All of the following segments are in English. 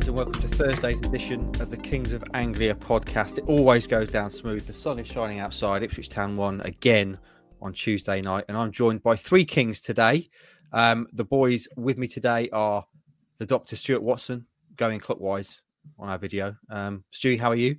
friends, and welcome to Thursday's edition of the Kings of Anglia podcast. It always goes down smooth. The sun is shining outside. Ipswich Town won again on Tuesday night, and I'm joined by three Kings today. Um, the boys with me today are the Doctor Stuart Watson, going clockwise on our video. Um, Stewie, how are you?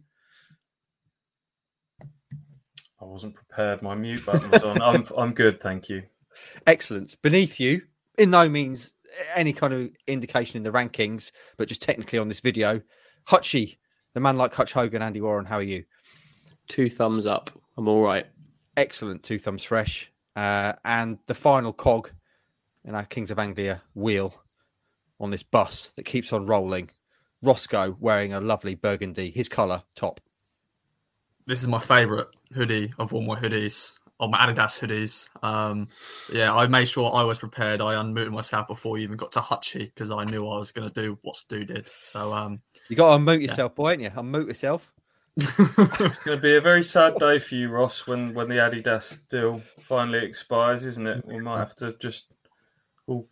I wasn't prepared. My mute button was on. I'm I'm good, thank you. Excellent. Beneath you, in no means any kind of indication in the rankings, but just technically on this video, Hutchie, the man like Hutch Hogan, Andy Warren, how are you? Two thumbs up. I'm all right. Excellent. Two thumbs fresh. Uh, and the final cog in our Kings of Anglia wheel on this bus that keeps on rolling. Roscoe wearing a lovely burgundy, his colour top. This is my favourite hoodie of all my hoodies, or my Adidas hoodies. Um, yeah, I made sure I was prepared. I unmuted myself before you even got to Hutchie because I knew I was going to do what Stu did. So um, you got to unmute yourself, yeah. boy, ain't you? Unmute yourself. it's going to be a very sad day for you, Ross, when when the Adidas deal finally expires, isn't it? We might have to just we'll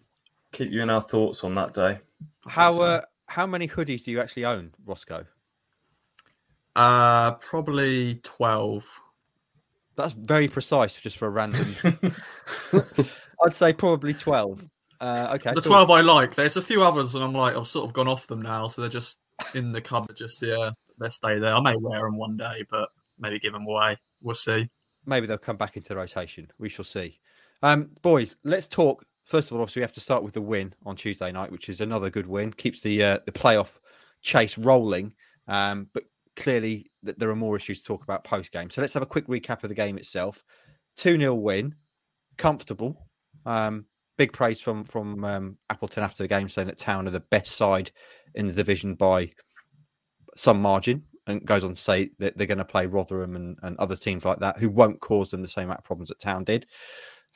keep you in our thoughts on that day. How uh, how many hoodies do you actually own, Roscoe? Uh, probably twelve. That's very precise just for a random. I'd say probably 12. Uh, okay. The 12 I like. There's a few others, and I'm like, I've sort of gone off them now. So they're just in the cupboard, just, yeah, they stay there. I may wear them one day, but maybe give them away. We'll see. Maybe they'll come back into the rotation. We shall see. Um, boys, let's talk. First of all, obviously, we have to start with the win on Tuesday night, which is another good win. Keeps the uh, the playoff chase rolling. Um, but clearly that there are more issues to talk about post game. So let's have a quick recap of the game itself. 2 0 win, comfortable. Um, big praise from from um, Appleton after the game, saying that Town are the best side in the division by some margin, and goes on to say that they're going to play Rotherham and, and other teams like that who won't cause them the same amount of problems that Town did.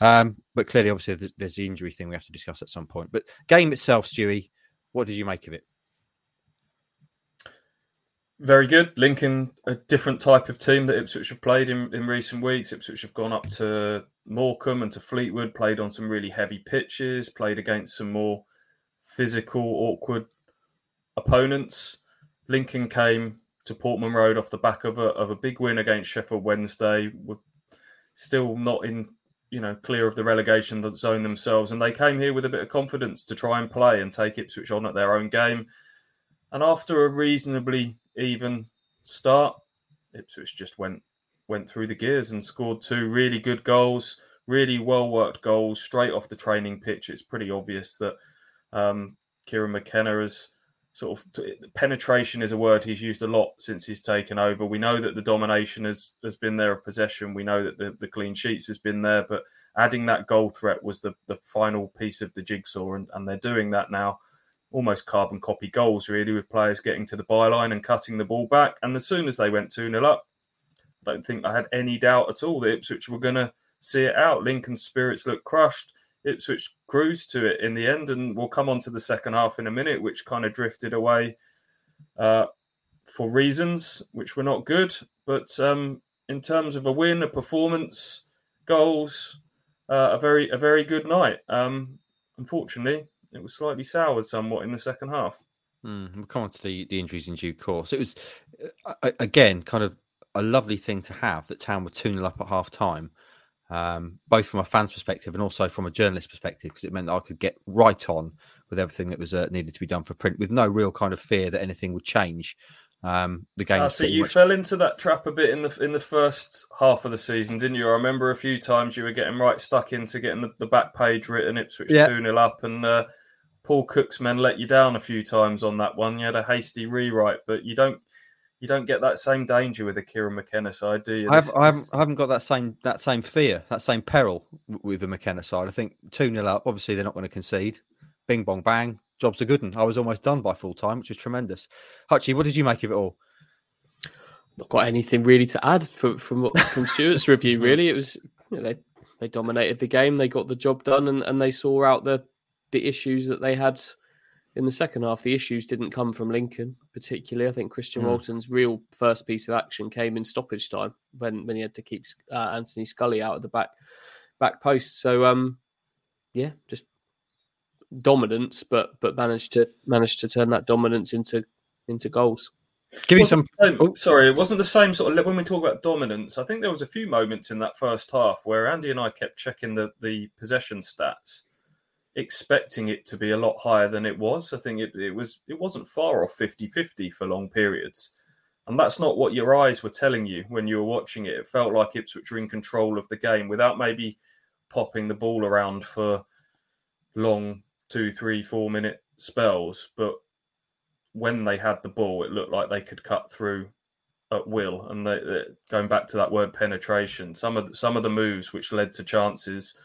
Um, but clearly, obviously, there's the injury thing we have to discuss at some point. But game itself, Stewie, what did you make of it? Very good. Lincoln, a different type of team that Ipswich have played in, in recent weeks. Ipswich have gone up to Morecambe and to Fleetwood, played on some really heavy pitches, played against some more physical, awkward opponents. Lincoln came to Portman Road off the back of a, of a big win against Sheffield Wednesday. Were still not in, you know, clear of the relegation zone themselves, and they came here with a bit of confidence to try and play and take Ipswich on at their own game. And after a reasonably even start, Ipswich just went went through the gears and scored two really good goals, really well worked goals straight off the training pitch. It's pretty obvious that um, Kieran McKenna has sort of penetration is a word he's used a lot since he's taken over. We know that the domination has has been there of possession. We know that the, the clean sheets has been there, but adding that goal threat was the, the final piece of the jigsaw, and, and they're doing that now almost carbon copy goals, really, with players getting to the byline and cutting the ball back. And as soon as they went 2 0 up, I don't think I had any doubt at all that Ipswich were going to see it out. Lincoln's spirits looked crushed. Ipswich cruised to it in the end, and we'll come on to the second half in a minute, which kind of drifted away uh, for reasons which were not good. But um, in terms of a win, a performance, goals, uh, a very a very good night. Um, unfortunately, it was slightly soured somewhat in the second half. Mm, we'll come on to the, the injuries in due course. It was, uh, again, kind of a lovely thing to have that Town were 2 0 up at half time, um, both from a fan's perspective and also from a journalist perspective, because it meant that I could get right on with everything that was uh, needed to be done for print with no real kind of fear that anything would change. Um, the game. Ah, so you much... fell into that trap a bit in the in the first half of the season, didn't you? I remember a few times you were getting right stuck into getting the, the back page written Ipswich two yeah. 0 up, and uh, Paul Cook's men let you down a few times on that one. You had a hasty rewrite, but you don't you don't get that same danger with a Kieran McKenna side, do you? I, have, I, haven't, I haven't got that same that same fear, that same peril with the McKenna side. I think two 0 up. Obviously, they're not going to concede. Bing bong bang, job's are good And I was almost done by full time, which is tremendous. Hutchie, what did you make of it all? Not got anything really to add from from from Stuart's review. Really, it was you know, they they dominated the game, they got the job done, and, and they saw out the the issues that they had in the second half. The issues didn't come from Lincoln, particularly. I think Christian mm. Walton's real first piece of action came in stoppage time when, when he had to keep uh, Anthony Scully out of the back back post. So, um, yeah, just dominance, but but managed to managed to turn that dominance into into goals. Give me some. Same, oh. Sorry, it wasn't the same sort of when we talk about dominance. I think there was a few moments in that first half where Andy and I kept checking the the possession stats, expecting it to be a lot higher than it was. I think it, it was it wasn't far off 50-50 for long periods. And that's not what your eyes were telling you when you were watching it. It felt like Ipswich were in control of the game without maybe popping the ball around for long two, three, four minute spells. But when they had the ball, it looked like they could cut through at will. And they, they, going back to that word penetration, some of the, some of the moves which led to chances,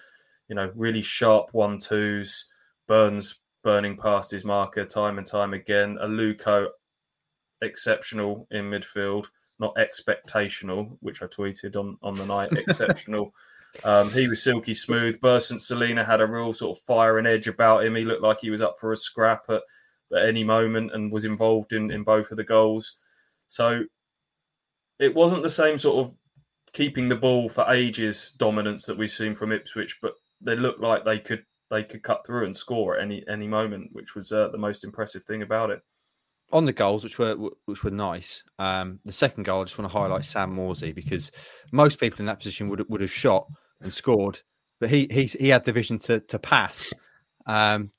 you know, really sharp one twos, Burns burning past his marker time and time again. Aluko exceptional in midfield, not expectational, which I tweeted on on the night. Exceptional. Um, he was silky smooth. Bersant Celina had a real sort of fire and edge about him. He looked like he was up for a scrap at at any moment and was involved in, in both of the goals. So it wasn't the same sort of keeping the ball for ages dominance that we've seen from Ipswich, but they looked like they could they could cut through and score at any any moment, which was uh, the most impressive thing about it. On the goals, which were which were nice. Um, the second goal, I just want to highlight Sam Morsy because most people in that position would would have shot and scored, but he he he had the vision to to pass. Um,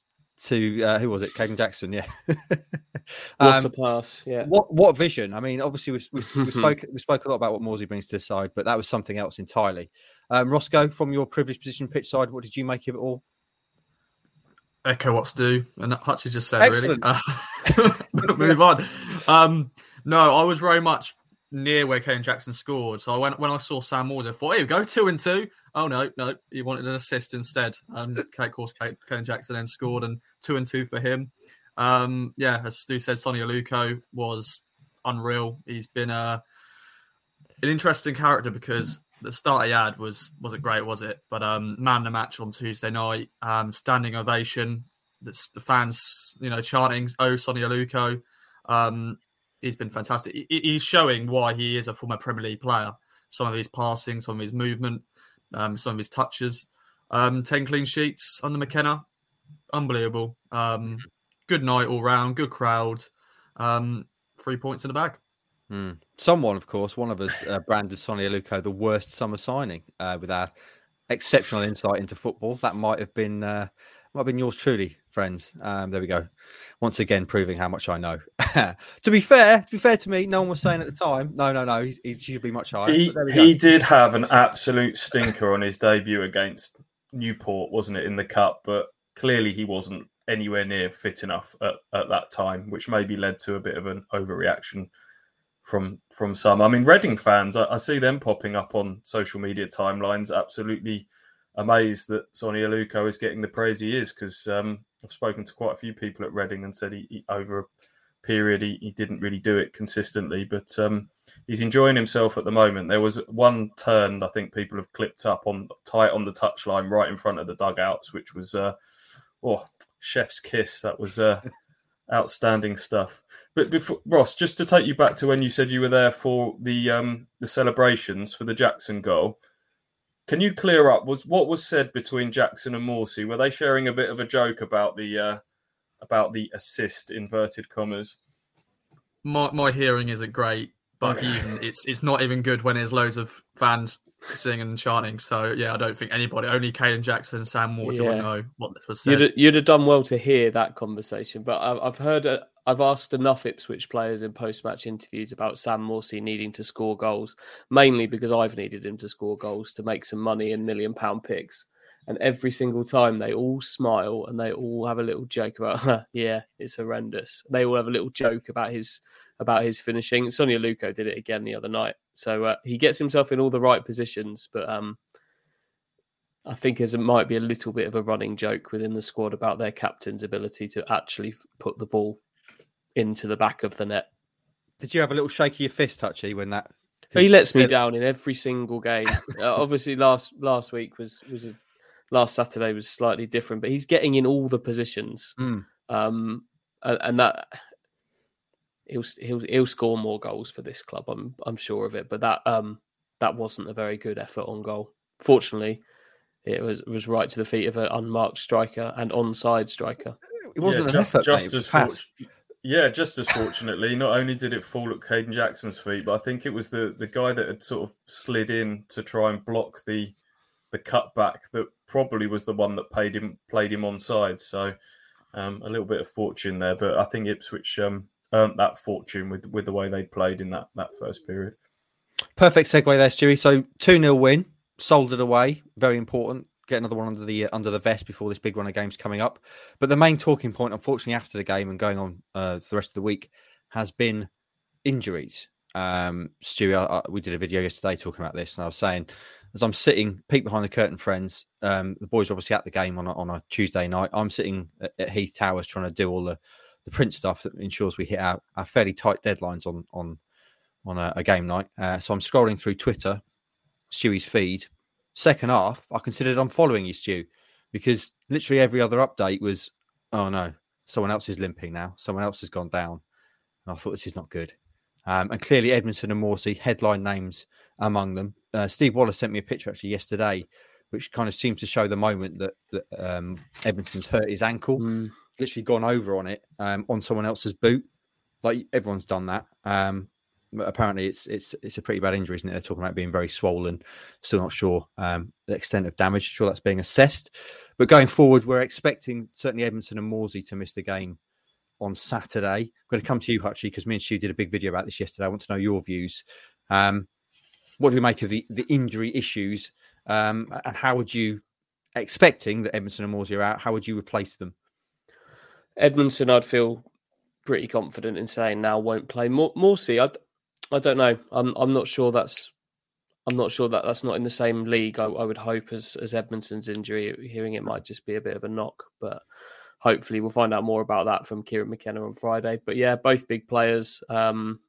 to uh, who was it? Kayden Jackson, yeah. um, what a pass, yeah. What what vision? I mean, obviously we, we, we spoke we spoke a lot about what Morsy brings to the side, but that was something else entirely. Um, Roscoe, from your privileged position pitch side, what did you make of it all? Echo what's due, and Hutchie just said Excellent. really. Move on. Um, no, I was very much near where Kane Jackson scored. So I went when I saw Sam Morsy, I thought, here we go, two and two. Oh no, no, he wanted an assist instead. Um, of course, Kane Jackson then scored, and two and two for him. Um, yeah, as Stu said, Sonny Aluko was unreal. He's been a an interesting character because the start he had was wasn't great, was it? But um, man the match on Tuesday night, um, standing ovation. The, the fans, you know, chanting "Oh, Sonny Aluko." Um, he's been fantastic. He's showing why he is a former Premier League player. Some of his passing, some of his movement, um, some of his touches. Um, Ten clean sheets under McKenna, unbelievable. Um, good night all round, good crowd. Um, three points in the bag. Mm. Someone, of course, one of us uh, branded Sonny Aluko the worst summer signing uh, with our exceptional insight into football. That might have been uh, might have been yours truly, friends. Um, there we go. Once again, proving how much I know. to be fair, to be fair to me, no one was saying at the time. No, no, no. He's, he should be much higher. He, he did have an absolute stinker on his debut against Newport, wasn't it, in the cup? But clearly, he wasn't anywhere near fit enough at, at that time, which maybe led to a bit of an overreaction from from some. I mean, Reading fans, I, I see them popping up on social media timelines, absolutely amazed that Sonny Aluko is getting the praise he is because um, I've spoken to quite a few people at Reading and said he, he over a period he, he, didn't really do it consistently, but um, he's enjoying himself at the moment. There was one turn I think people have clipped up on tight on the touchline right in front of the dugouts, which was uh, oh chef's kiss. That was uh, outstanding stuff. But before Ross, just to take you back to when you said you were there for the um, the celebrations for the Jackson goal. Can you clear up was what was said between Jackson and Morsy? Were they sharing a bit of a joke about the uh, about the assist inverted commas? My my hearing isn't great, but even it's it's not even good when there's loads of fans singing and chanting. So yeah, I don't think anybody, only Kayden Jackson, Sam Morton, yeah. know what this was said. You'd, you'd have done well to hear that conversation, but I've, I've heard a, I've asked enough Ipswich players in post-match interviews about Sam Morsy needing to score goals, mainly because I've needed him to score goals to make some money in million-pound picks. And every single time they all smile and they all have a little joke about, yeah, it's horrendous. They all have a little joke about his about his finishing. Sonny Aluko did it again the other night, so uh, he gets himself in all the right positions. But um, I think it might be a little bit of a running joke within the squad about their captain's ability to actually put the ball into the back of the net. Did you have a little shake of your fist, Touchy, when that? He lets me down in every single game. uh, obviously, last last week was was a, last Saturday was slightly different, but he's getting in all the positions, mm. um, and, and, that he'll he'll he'll score more goals for this club. I'm I'm sure of it. But that um that wasn't a very good effort on goal. Fortunately, it was was right to the feet of an unmarked striker and onside striker. It wasn't yeah, an just, effort, just mate, as fast. Yeah, just as fortunately, not only did it fall at Kayden Jackson's feet, but I think it was the the guy that had sort of slid in to try and block the the cutback that probably was the one that paid him played him onside. So um, a little bit of fortune there, but I think Ipswich um, earned that fortune with with the way they played in that that first period. Perfect segue there, Stewie. So two 0 win, sold it away. Very important. Get another one under the uh, under the vest before this big run of games coming up. But the main talking point, unfortunately, after the game and going on uh, for the rest of the week, has been injuries. Um, Stewie, I, I, we did a video yesterday talking about this, and I was saying, as I'm sitting, peek behind the curtain, friends. Um, the boys are obviously at the game on a, on a Tuesday night. I'm sitting at, at Heath Towers trying to do all the the print stuff that ensures we hit our, our fairly tight deadlines on on on a, a game night. Uh, so I'm scrolling through Twitter, Stewie's feed. Second half, I considered unfollowing you, Stew, because literally every other update was, oh no, someone else is limping now. Someone else has gone down. And I thought this is not good. Um, and clearly, Edmundson and Morsy, headline names among them. Uh, Steve Wallace sent me a picture actually yesterday, which kind of seems to show the moment that, that um, Edmundson's hurt his ankle Mm. literally gone over on it um, on someone else's boot. Like everyone's done that. Um, apparently, it's it's it's a pretty bad injury, isn't it? They're talking about being very swollen. Still not sure um, the extent of damage. Sure, that's being assessed. But going forward, we're expecting certainly Edmundson and Morsy to miss the game on Saturday. I'm going to come to you, Hutchie, because me and Stu did a big video about this yesterday. I want to know your views. Um, what do you make of the, the injury issues? Um, and how would you, expecting that Edmundson and Morsy are out, how would you replace them? Edmundson, I'd feel pretty confident in saying now won't play. Mor- Morsy, I, I don't know. I'm I'm not sure that's I'm not sure that that's not in the same league. I, I would hope as as Edmundson's injury. Hearing it might just be a bit of a knock, but hopefully we'll find out more about that from Kieran McKenna on Friday. But yeah, both big players um,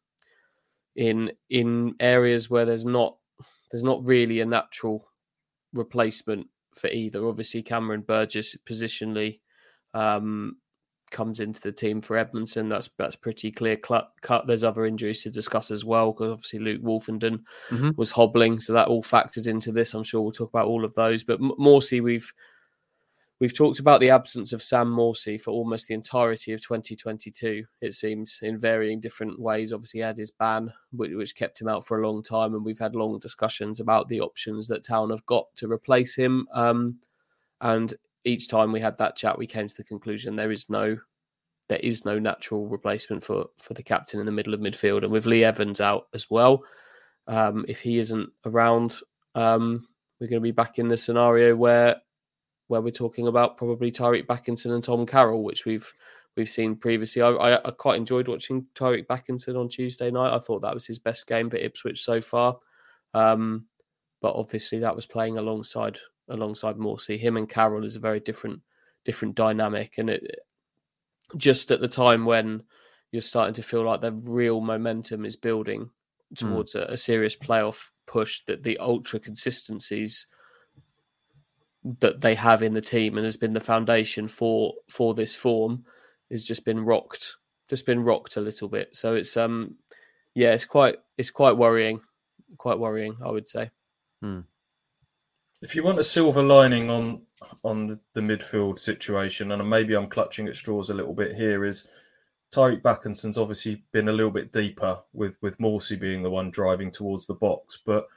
in in areas where there's not there's not really a natural replacement for either. Obviously, Cameron Burgess positionally um, comes into the team for Edmundson. That's that's pretty clear cut. cut. There's other injuries to discuss as well because obviously Luke Woolfenden Mhm. was hobbling, so that all factors into this. I'm sure we'll talk about all of those. But M- Morsy, we've we've talked about the absence of Sam Morsy for almost the entirety of 2022. It seems in varying different ways. Obviously, he had his ban, which, which kept him out for a long time, and we've had long discussions about the options that Town have got to replace him. Um, and each time we had that chat, we came to the conclusion there is no there is no natural replacement for for the captain in the middle of midfield, and with Lee Evans out as well, um, if he isn't around, um, we're going to be back in the scenario where where we're talking about probably Tyreeq Bakinson and Tom Carroll, which we've we've seen previously. I, I, I quite enjoyed watching Tyreeq Bakinson on Tuesday night. I thought that was his best game for Ipswich so far. Um, but obviously that was playing alongside alongside Morsy. Him and Carroll is a very different different dynamic, and it just at the time when you're starting to feel like the real momentum is building towards a, a serious playoff push, that the ultra consistencies that they have in the team and has been the foundation for for this form has just been rocked just been rocked a little bit. So it's um yeah it's quite it's quite worrying quite worrying i would say If you want a silver lining on on the, the midfield situation, and maybe I'm clutching at straws a little bit here, is Tyreeq Bakinson's obviously been a little bit deeper with with Morsy being the one driving towards the box, but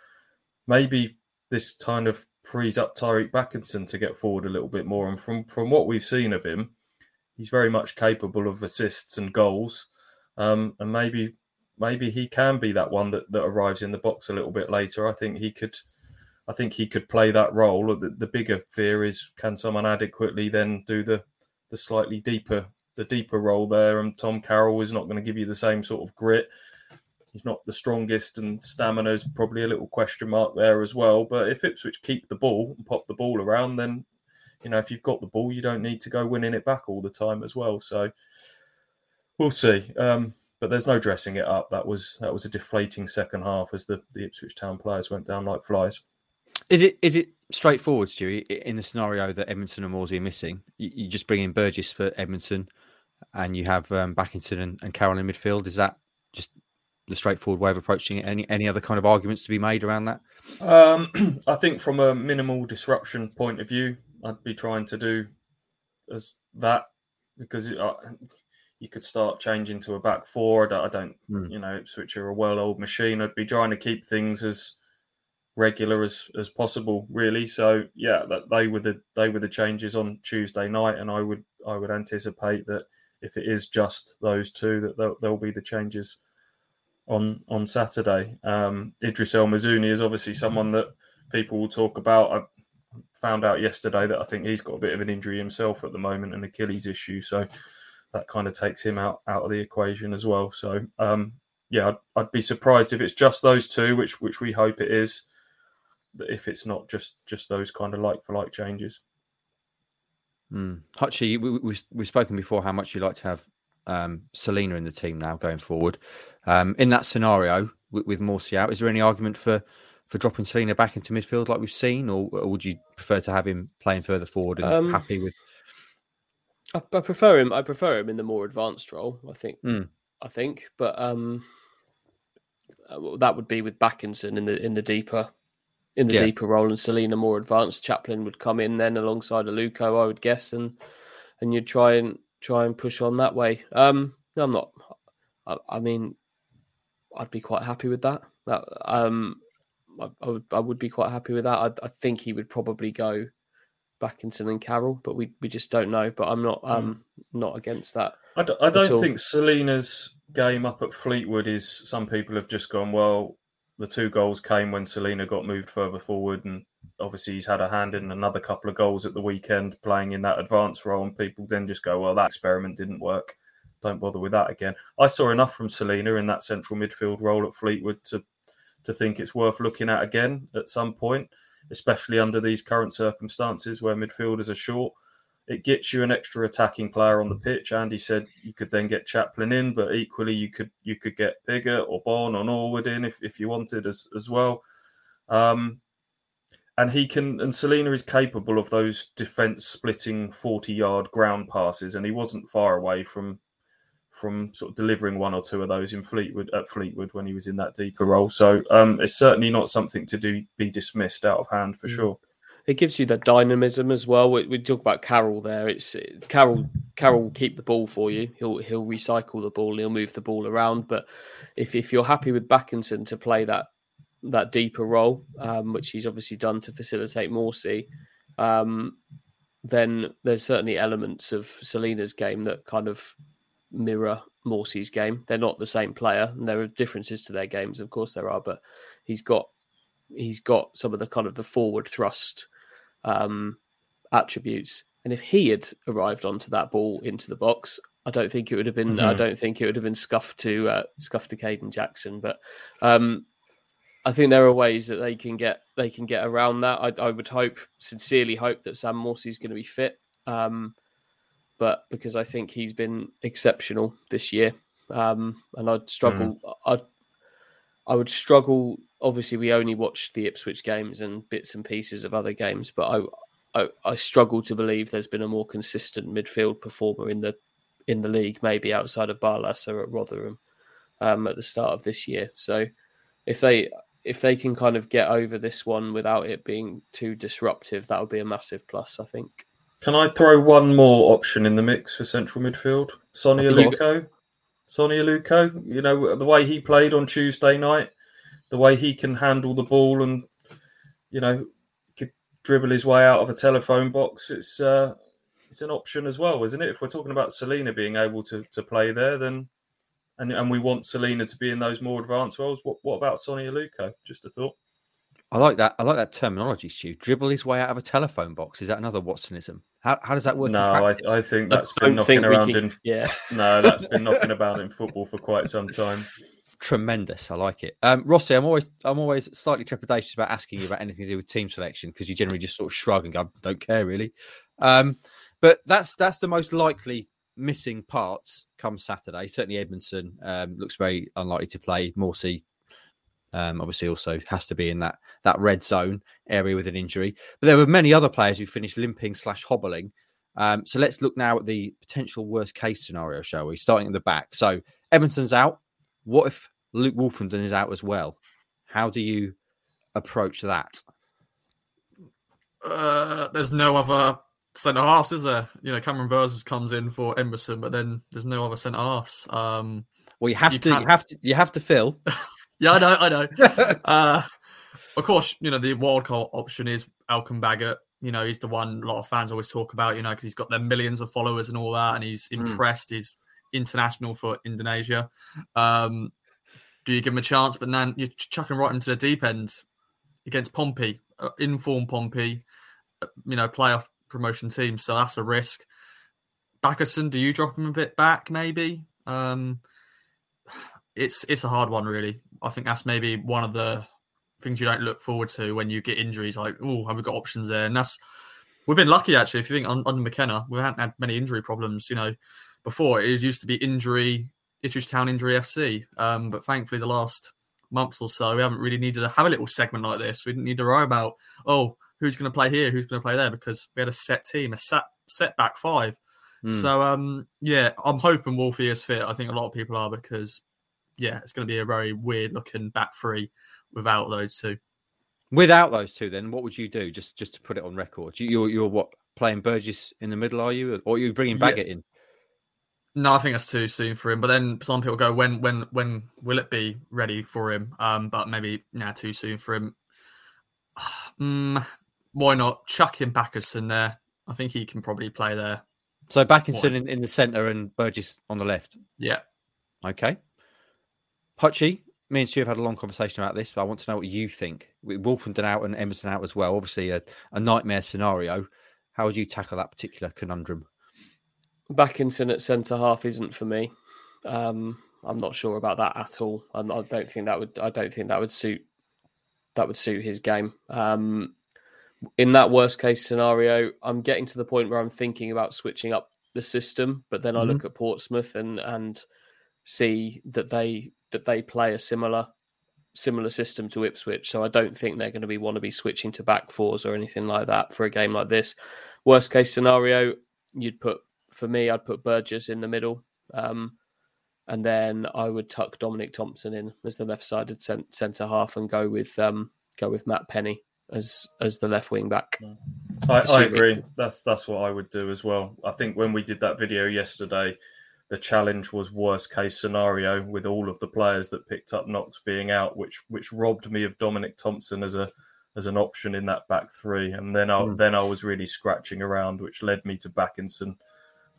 maybe this kind of frees up Tyreeq Bakinson to get forward a little bit more. And from from what we've seen of him, he's very much capable of assists and goals, um, and maybe maybe he can be that one that, that arrives in the box a little bit later. I think he could. I think he could play that role. The, the bigger fear is can someone adequately then do the the slightly deeper the deeper role there. And Tom Carroll is not going to give you the same sort of grit. He's not the strongest, and stamina is probably a little question mark there as well. But if Ipswich keep the ball and pop the ball around, then you know if you've got the ball, you don't need to go winning it back all the time as well. So we'll see. Um, but there's no dressing it up. That was that was a deflating second half as the, the Ipswich Town players went down like flies. Is it is it straightforward, Stewie? In the scenario that Edmundson and Morsy are missing, you, you just bring in Burgess for Edmundson, and you have um, Bakinson and, and Carroll in midfield. Is that just the straightforward way of approaching it? Any any other kind of arguments to be made around that? Um, I think from a minimal disruption point of view, I'd be trying to do as that because it, uh, you could start changing to a back four. I don't, Mm. you know, switch are a well-oiled machine. I'd be trying to keep things as regular as as possible, really. So yeah, that they were the they were the changes on Tuesday night, and I would I would anticipate that if it is just those two, that there'll, there'll be the changes on on Saturday. Um, Idris El Mizouni is obviously someone that people will talk about. I found out yesterday that I think he's got a bit of an injury himself at the moment, an Achilles issue. So that kind of takes him out out of the equation as well. So um, yeah, I'd, I'd be surprised if it's just those two, which which we hope it is. That if it's not just just those kind of like for like changes. Mm. Hutchie, we, we, we've spoken before how much you like to have um, Celina in the team now going forward. Um, in that scenario with, with Morsy out, is there any argument for for dropping Celina back into midfield like we've seen, or, or would you prefer to have him playing further forward and Um, happy with? I, I prefer him. I prefer him in the more advanced role. I think. Mm. I think, but um, uh, that would be with Bakinson in the in the deeper in the Yeah. deeper role, and Celina more advanced. Chaplin would come in then alongside Aluko, I would guess, and and you'd try and try and push on that way. Um, I'm not. I, I mean, I'd be quite happy with that. That um, I, I would I would be quite happy with that. I, I think he would probably go Bakinson and Carroll, but we, we just don't know. But I'm not um not against that. I don't, don't all. think Celina's game up at Fleetwood is. Some people have just gone, well, the two goals came when Celina got moved further forward, and obviously he's had a hand in another couple of goals at the weekend playing in that advanced role. And people then just go, well, that experiment didn't work. Don't bother with that again. I saw enough from Celina in that central midfield role at Fleetwood to to think it's worth looking at again at some point, especially under these current circumstances where midfielders are short it gets you an extra attacking player on the pitch. Andy said you could then get Chaplin in, but equally you could you could get Bigger or Bond or Norwood in if, if you wanted as as well. Um, and he can and Celina is capable of those defense splitting 40 yard ground passes, and he wasn't far away from from sort of delivering one or two of those in Fleetwood at Fleetwood when he was in that deeper role. So um, it's certainly not something to do be dismissed out of hand for Mm. sure. It gives you that dynamism as well. We, we talk about Carroll there. It's Carroll. Carroll will keep the ball for you. He'll he'll recycle the ball. He'll move the ball around. But if if you're happy with Bakinson to play that that deeper role, um, which he's obviously done to facilitate Morsy, um, then there's certainly elements of Celina's game that kind of mirror Morsy's game. They're not the same player, and there are differences to their games. Of course, there are, but he's got he's got some of the kind of the forward thrust um, attributes. And if he had arrived onto that ball into the box, I don't think it would have been. I Mhm. don't think it would have been scuffed to uh, scuffed to Kayden Jackson. But um, I think there are ways that they can get they can get around that. I, I would hope, sincerely hope, that Sam Morsy is going to be fit. Um, but because I think he's been exceptional this year, um, and I'd struggle. I'd I would struggle. Obviously, we only watch the Ipswich games and bits and pieces of other games, but I, I, I struggle to believe there's been a more consistent midfield performer in the in the league, maybe outside of Barlaser at Rotherham um, at the start of this year. So, if they if they can kind of get over this one without it being too disruptive, that would be a massive plus. I think. Can I throw one more option in the mix for central midfield? Sonny Aluko. Sonny Aluko, you know, the way he played on Tuesday night, the way he can handle the ball and, you know, could dribble his way out of a telephone box. It's uh, it's an option as well, isn't it? If we're talking about Celina being able to, to play there, then and and we want Celina to be in those more advanced roles, what what about Sonny Aluko? Just a thought. I like that. I like that terminology, Stu. Dribble his way out of a telephone box. Is that another Watsonism? How, how does that work? in No, I. I think I that's been knocking around can- in Yeah, no, that's been knocking about in football for quite some time. Tremendous. I like it. Um, Rossi, I'm always I'm always slightly trepidatious about asking you about anything to do with team selection because you generally just sort of shrug and go, "Don't care really." Um, but that's that's the most likely missing parts come Saturday. Certainly, Edmundson um, looks very unlikely to play. Morsy um, obviously also has to be in that that red zone area with an injury. But there were many other players who finished limping slash hobbling. Um, so let's look now at the potential worst case scenario, shall we? Starting at the back. So Edmundson's out. What if Luke Woolfenden is out as well. How do you approach that? Uh, there's no other centre halves, is there? You know, Cameron Burgess comes in for Emerson, but then there's no other centre halves. Um, well, you have you to, you can't- have to, you have to fill. yeah, I know, I know. uh, of course, you know the wild card option is Elkan Baggott. You know, he's the one a lot of fans always talk about. You know, because he's got their millions of followers and all that, and he's impressed. He's international for Indonesia. Um, do you give him a chance? But then you're chucking right into the deep end against Pompey, uh, informed Pompey. uh, You know, playoff promotion team, so that's a risk. Backerson, do you drop him a bit back? Maybe. Um, it's it's a hard one, really. I think that's maybe one of the things you don't look forward to when you get injuries. Like, oh, have we got options there? And that's we've been lucky actually. If you think under McKenna, we haven't had many injury problems. You know, before it was used to be injury, Ipswich Town Injury FC. Um, but thankfully, the last months or so, we haven't really needed to have a little segment like this. We didn't need to worry about oh, who's going to play here, who's going to play there, because we had a set team, a set set back five. Mm. So um, yeah, I'm hoping Wolfie is fit. I think a lot of people are because yeah, it's going to be a very weird looking back three without those two. Without those two, then what would you do? Just just to put it on record, you, you're you're what playing Burgess in the middle, are you, or are you bringing Yeah. Baggott in? No, I think that's too soon for him. But then some people go, when when when will it be ready for him? Um, but maybe nah, too soon for him. Mm, why not chuck him Backerson there? I think he can probably play there. So Bakinson Why? in, in the centre and Burgess on the left. Yeah. Okay. Hutchie, me and Stu have had a long conversation about this, but I want to know what you think. With Woolfenden out and Emerson out as well, obviously a, a nightmare scenario. How would you tackle that particular conundrum? Bakinson at centre half isn't for me. Um, I'm not sure about that at all. I'm, I don't think that would. I don't think that would suit. That would suit his game. Um, in that worst case scenario, I'm getting to the point where I'm thinking about switching up the system. But then I look at Portsmouth and and see that they that they play a similar similar system to Ipswich. So I don't think they're going to be want to be switching to back fours or anything like that for a game like this. Worst case scenario, you'd put for me, I'd put Burgess in the middle. Um, and then I would tuck Dominic Thompson in as the left-sided centre half and go with um, go with Matt Penney as as the left wing back. I, I agree. That's that's what I would do as well. I think when we did that video yesterday, the challenge was worst case scenario with all of the players that picked up knocks being out, which which robbed me of Dominic Thompson as a as an option in that back three, and then I Hmm. then I was really scratching around, which led me to Bakinson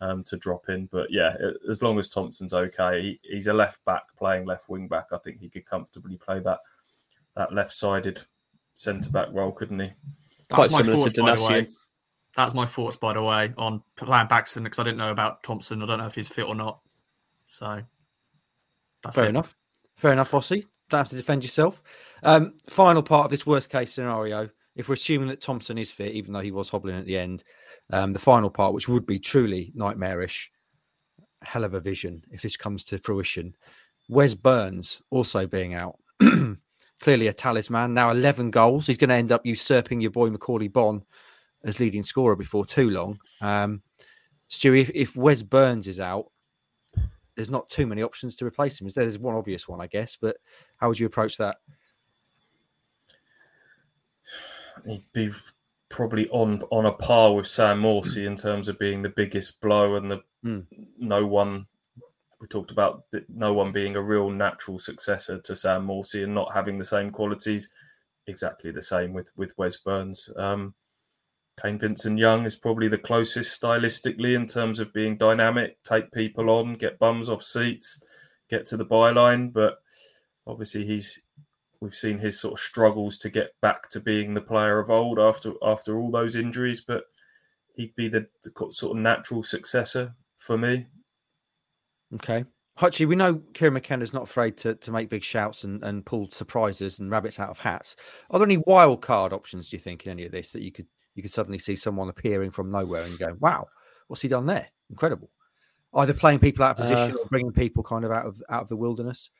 um, to drop in. But yeah, as long as Thompson's okay, he, he's a left back playing left wing back. I think he could comfortably play that that left sided centre back role, couldn't he? Quite my similar to thoughts, by the That's my thoughts, by the way, on playing Baxton because I didn't know about Thompson. I don't know if he's fit or not. So that's Fair it. enough. Fair enough, Rossi. Don't have to defend yourself. Um, final part of this worst case scenario, if we're assuming that Thompson is fit, even though he was hobbling at the end, um, the final part, which would be truly nightmarish, hell of a vision if this comes to fruition. Wes Burns also being out. Clearly a talisman. Now 11 goals. He's going to end up usurping your boy Macauley Bonne as leading scorer before too long. Um, Stu, if, if Wes Burns is out, there's not too many options to replace him. There's one obvious one, I guess, but how would you approach that? He'd be probably on on a par with Sam Morsy in terms of being the biggest blow and the Mm. no one. We talked about no one being a real natural successor to Sam Morsy and not having the same qualities. Exactly the same with with Wes Burns. Um, Kane Vincent Young is probably the closest stylistically in terms of being dynamic, take people on, get bums off seats, get to the byline. But obviously, he's we've seen his sort of struggles to get back to being the player of old after after all those injuries. But he'd be the, the sort of natural successor for me. Okay. Hutchie, we know Kieran McKenna's not afraid to, to make big shouts and, and pull surprises and rabbits out of hats. Are there any wild card options, do you think, in any of this that you could you could suddenly see someone appearing from nowhere and you go, wow, what's he done there? Incredible. Either playing people out of position Uh, or bringing people kind of out of out of the wilderness.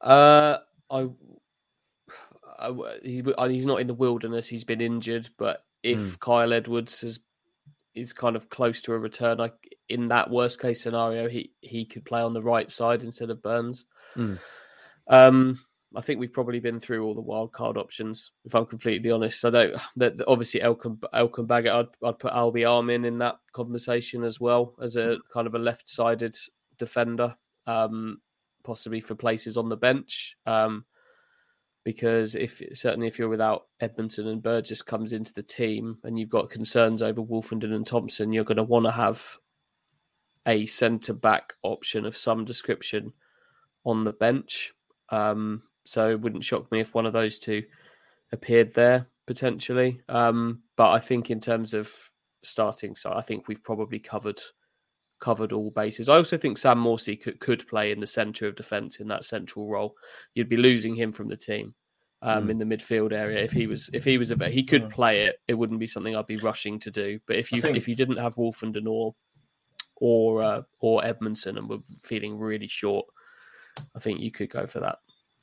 Uh, I, I he, he's not in the wilderness. He's been injured, but if Kyle Edwards is is kind of close to a return, like in that worst case scenario, he he could play on the right side instead of Burns. Mm. Um, I think we've probably been through all the wild card options. If I'm completely honest, I don't. That obviously Elkan Elkan Baggott, I'd, I'd put Albi Armin in that conversation as well as a kind of a left-sided defender, um, possibly for places on the bench. Um, because if certainly if you're without Edmundson and Burgess comes into the team and you've got concerns over Woolfenden and Thompson, you're going to want to have a centre back option of some description on the bench. Um, so it wouldn't shock me if one of those two appeared there potentially. Um, but I think in terms of starting, so I think we've probably covered covered all bases. I also think Sam Morsy could, could play in the centre of defence in that central role. You'd be losing him from the team um, mm. in the midfield area if he was if he was a he could play it. It wouldn't be something I'd be rushing to do. But if you think... if you didn't have Woolfenden or or uh, or Edmundson and were feeling really short, I think you could go for that.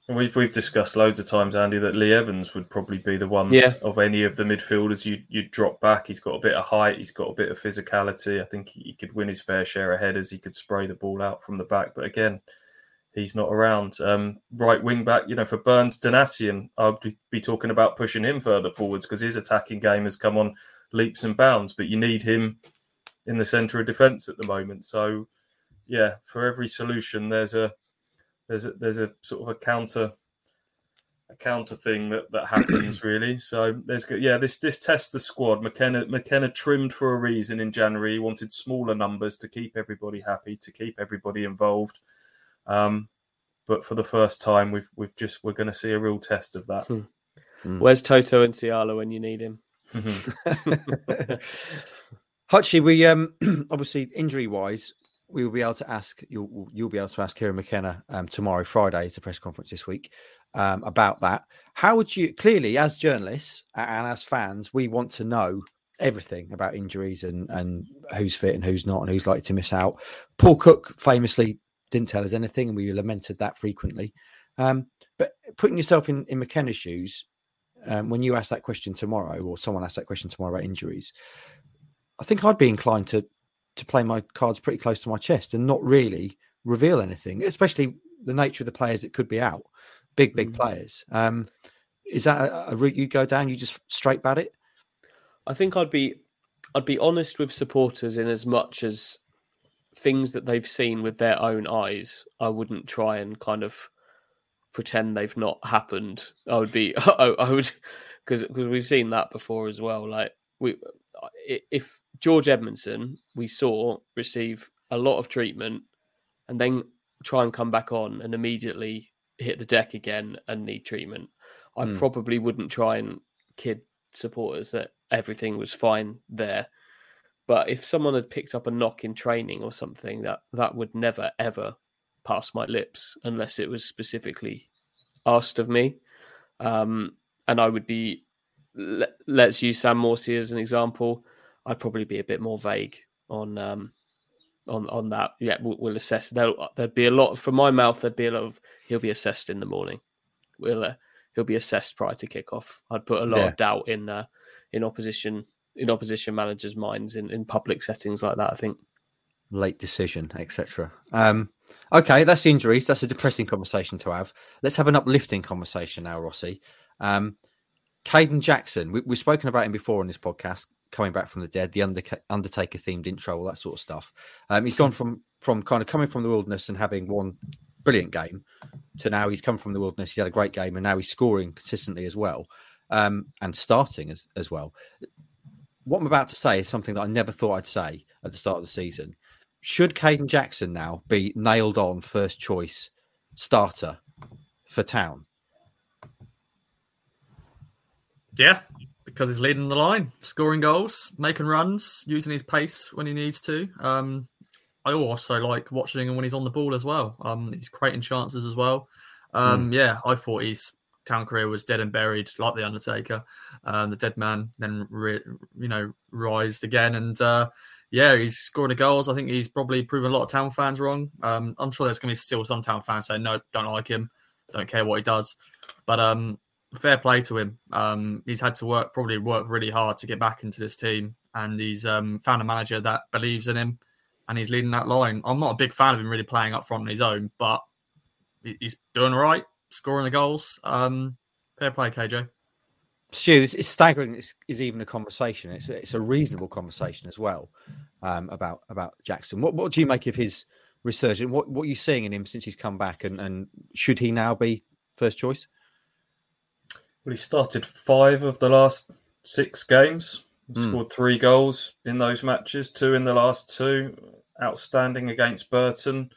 We've we've discussed loads of times, Andy, that Lee Evans would probably be the one yeah. of any of the midfielders you you drop back. He's got a bit of height, he's got a bit of physicality. I think he could win his fair share of headers. He could spray the ball out from the back, but again, he's not around. Um, right wing back, you know, for Burns Donacien, I'd be, be talking about pushing him further forwards because his attacking game has come on leaps and bounds. But you need him in the centre of defence at the moment. So, yeah, for every solution, there's a there's a, there's a sort of a counter a counter thing that that happens really. So there's yeah this this tests the squad. McKenna McKenna trimmed for a reason in January. He wanted smaller numbers to keep everybody happy, to keep everybody involved. Um, but for the first time, we've we've just we're going to see a real test of that. Hmm. Hmm. Where's Toto Nsiala when you need him? Hutchie, we um obviously injury wise, we will be able to ask you'll you'll be able to ask Kieran McKenna um, tomorrow, Friday, is the press conference this week um, about that. How would you clearly, as journalists and as fans, we want to know everything about injuries and and who's fit and who's not and who's likely to miss out. Paul Cook famously didn't tell us anything, and we lamented that frequently. Um, but putting yourself in in McKenna's shoes, um, when you ask that question tomorrow, or someone asks that question tomorrow about injuries, I think I'd be inclined to to play my cards pretty close to my chest and not really reveal anything, especially the nature of the players that could be out, big big mm. players. Um, is that a, a, route you go down? You just straight bat it? I think I'd be I'd be honest with supporters in as much as things that they've seen with their own eyes. I wouldn't try and kind of pretend they've not happened. I would be I, I would because because we've seen that before as well. Like we if George Edmundson we saw receive a lot of treatment and then try and come back on and immediately hit the deck again and need treatment, I mm. probably wouldn't try and kid supporters that everything was fine there. But if someone had picked up a knock in training or something, that that would never ever pass my lips unless it was specifically asked of me. Um, and I would be let, us use Sam Morsy as an example. I'd probably be a bit more vague on um, on on that. Yeah, we'll, we'll assess. There'll, there'd be a lot from my mouth. There'd be a lot of he'll be assessed in the morning. We'll uh, he'll be assessed prior to kickoff. I'd put a lot yeah. of doubt in uh, in opposition in opposition managers' minds in, in public settings like that. I think late decision, etc. Um, okay, that's the injuries. That's a depressing conversation to have. Let's have an uplifting conversation now, Rossi. Um, Kayden Jackson, we, have spoken about him before on this podcast, coming back from the dead, the Undertaker themed intro, all that sort of stuff. Um, he's gone from from kind of coming from the wilderness and having one brilliant game to now he's come from the wilderness, he's had a great game, and now he's scoring consistently as well, um, and starting as as well. What I'm about to say is something that I never thought I'd say at the start of the season. Should Kayden Jackson now be nailed on first choice starter for Town? Yeah, because he's leading the line, scoring goals, making runs, using his pace when he needs to. Um, I also like watching him when he's on the ball as well. Um, he's creating chances as well. Um, mm. Yeah, I thought his town career was dead and buried, like the Undertaker. Um, the dead man then, re- you know, rised again, and uh, yeah, he's scoring the goals. I think he's probably proven a lot of town fans wrong. Um, I'm sure there's going to be still some town fans saying no, don't like him, don't care what he does. But um, fair play to him. Um, he's had to work, probably work really hard to get back into this team, and he's um, found a manager that believes in him, and he's leading that line. I'm not a big fan of him really playing up front on his own, but he's doing all right. scoring the goals. Um, fair play, KJ. Stu, it's, it's staggering. It's is even a conversation. It's it's a reasonable conversation as well um, about about Jackson. What what do you make of his resurgence? What what are you seeing in him since he's come back? And and should he now be first choice? Well, he started five of the last six games. Mm. Scored three goals in those matches, two in the last two. Outstanding against Burton.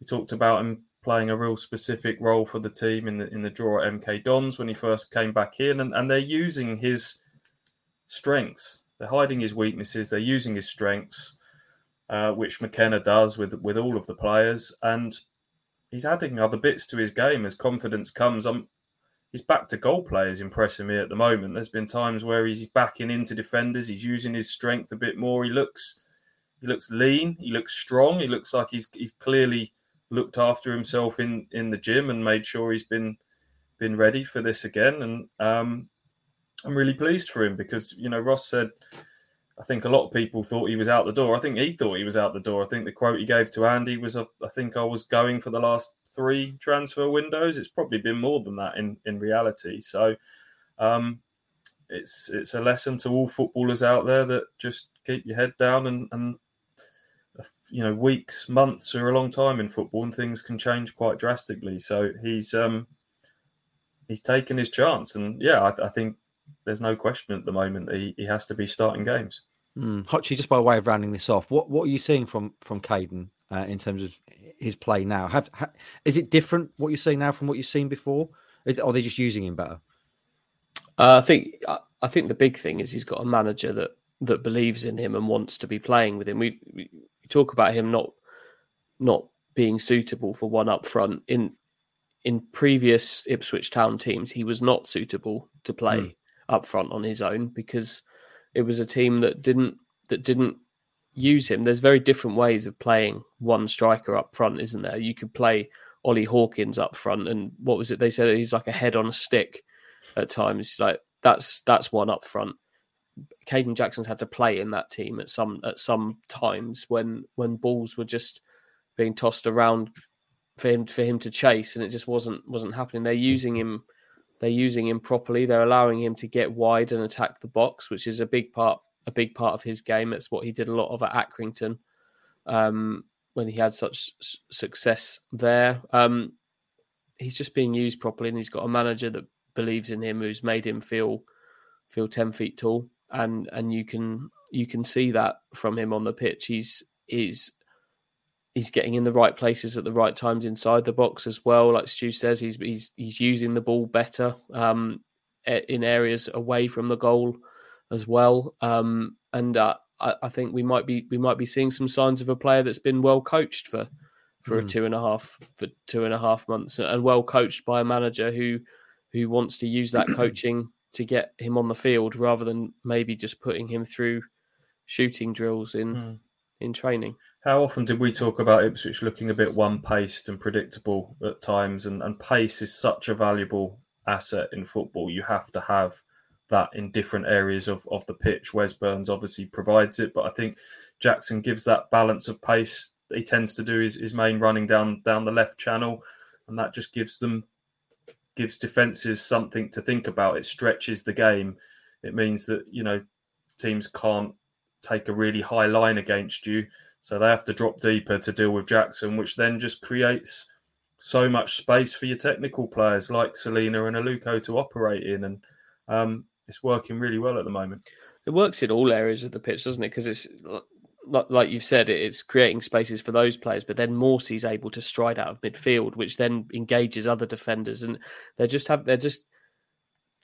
We talked about him playing a real specific role for the team in the in the draw at MK Dons when he first came back in, and, and they're using his strengths. They're hiding his weaknesses. They're using his strengths, uh, which McKenna does with with all of the players, and he's adding other bits to his game as confidence comes. I'm he's back to goal players impressing me at the moment. There's been times where he's backing into defenders. He's using his strength a bit more. He looks he looks lean. He looks strong. He looks like he's he's clearly looked after himself in in the gym and made sure he's been been ready for this again. And um, I'm really pleased for him because you know Ross said. I think a lot of people thought he was out the door. I think he thought he was out the door. I think the quote he gave to Andy was, "I think I was going for the last three transfer windows." It's probably been more than that in in reality. So, um, it's it's a lesson to all footballers out there that just keep your head down and and you know weeks months are a long time in football and things can change quite drastically so he's um he's taken his chance and yeah i, I think there's no question at the moment that he, he has to be starting games mm. Hutchie, just by way of rounding this off what what are you seeing from from Kayden uh, in terms of his play now. Have, ha, is it different what you're seeing now from what you've seen before? Is, are they just using him better? Uh, i think i think the big thing is he's got a manager that that believes in him and wants to be playing with him. We we talk about him not not being suitable for one up front. In in previous Ipswich Town teams he was not suitable to play mm. up front on his own because it was a team that didn't that didn't use him there's very different ways of playing one striker up front isn't there you could play Oli Hawkins up front and what was it they said he's like a head on a stick at times like that's that's one up front Kayden Jackson's had to play in that team at some at some times when when balls were just being tossed around for him for him to chase, and it just wasn't wasn't happening. They're using him, they're using him properly. They're allowing him to get wide and attack the box, which is a big part a big part of his game. That's what he did a lot of at Accrington um, when he had such s- success there. Um, he's just being used properly, and he's got a manager that believes in him, who's made him feel feel ten feet tall and and you can you can see that from him on the pitch. He's he's he's getting in the right places at the right times inside the box as well. Like Stu says, he's he's he's using the ball better um, in areas away from the goal as well. Um, and uh, I, I, think we might be we might be seeing some signs of a player that's been well coached for for mm. a two and a half for two and a half months and well coached by a manager who who wants to use that coaching to get him on the field rather than maybe just putting him through shooting drills in mm. in training. How often did we talk about Ipswich looking a bit one paced and predictable at times? And, and pace is such a valuable asset in football. You have to have that in different areas of, of the pitch. Wes Burns obviously provides it, but I think Jackson gives that balance of pace. He tends to do his, his main running down down the left channel, and that just gives them gives defenses something to think about. It stretches the game. It means that you know teams can't take a really high line against you, so they have to drop deeper to deal with Jackson, which then just creates so much space for your technical players like Celina and Aluko to operate in, and um, it's working really well at the moment. It works in all areas of the pitch, doesn't it? Because it's like you've said, it's creating spaces for those players, but then Morsy's able to stride out of midfield, which then engages other defenders, and they just have they're just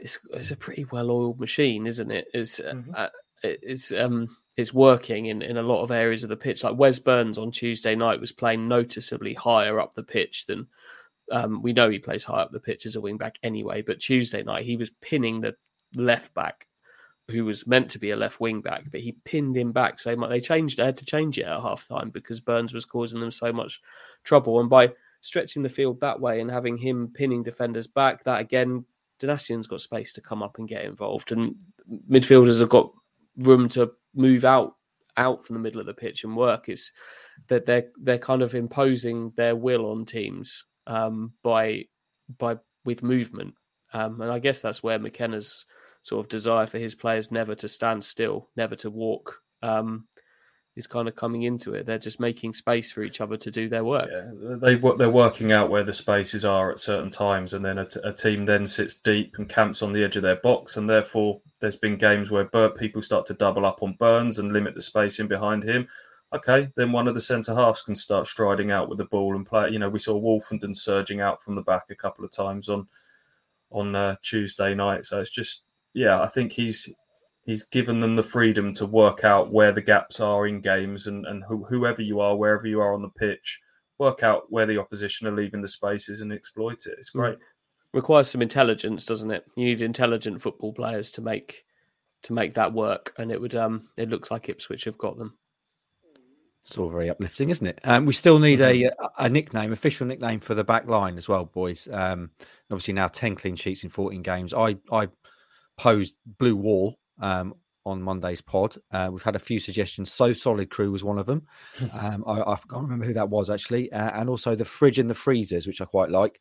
it's, it's a pretty well-oiled machine, isn't it? It's uh, mm-hmm. uh, it's um it's working in in a lot of areas of the pitch. Like Wes Burns on Tuesday night was playing noticeably higher up the pitch than um, we know he plays high up the pitch as a wing back anyway, but Tuesday night he was pinning the left back who was meant to be a left wing back, but he pinned him back so much. They changed, they had to change it at half time because Burns was causing them so much trouble. And by stretching the field that way and having him pinning defenders back, that again, Donacien's got space to come up and get involved. And midfielders have got room to move out out from the middle of the pitch and work. It's that they're they're kind of imposing their will on teams um, by by with movement. Um, and I guess that's where McKenna's sort of desire for his players never to stand still, never to walk, um, is kind of coming into it. They're just making space for each other to do their work. Yeah, they they're working out where the spaces are at certain times, and then a, t- a team then sits deep and camps on the edge of their box, and therefore there's been games where people start to double up on Burns and limit the spacing behind him. Okay, then one of the centre halves can start striding out with the ball and play. You know, we saw Woolfenden surging out from the back a couple of times on on uh, Tuesday night. So it's just, yeah, I think he's he's given them the freedom to work out where the gaps are in games and, and whoever you are, wherever you are on the pitch, work out where the opposition are leaving the spaces and exploit it. It's mm. great. Requires some intelligence, doesn't it? You need intelligent football players to make to make that work, and it would um it looks like Ipswich have got them. It's all very uplifting, isn't it? Um, we still need a, mm-hmm. a nickname, official nickname for the back line as well, boys. Um, obviously now ten clean sheets in fourteen games. I I posed blue wall um, on Monday's pod. Uh, we've had a few suggestions. So Solid Crew was one of them. Um, I, I, can't remember who that was actually. Uh, and also the fridge and the freezers, which I quite like.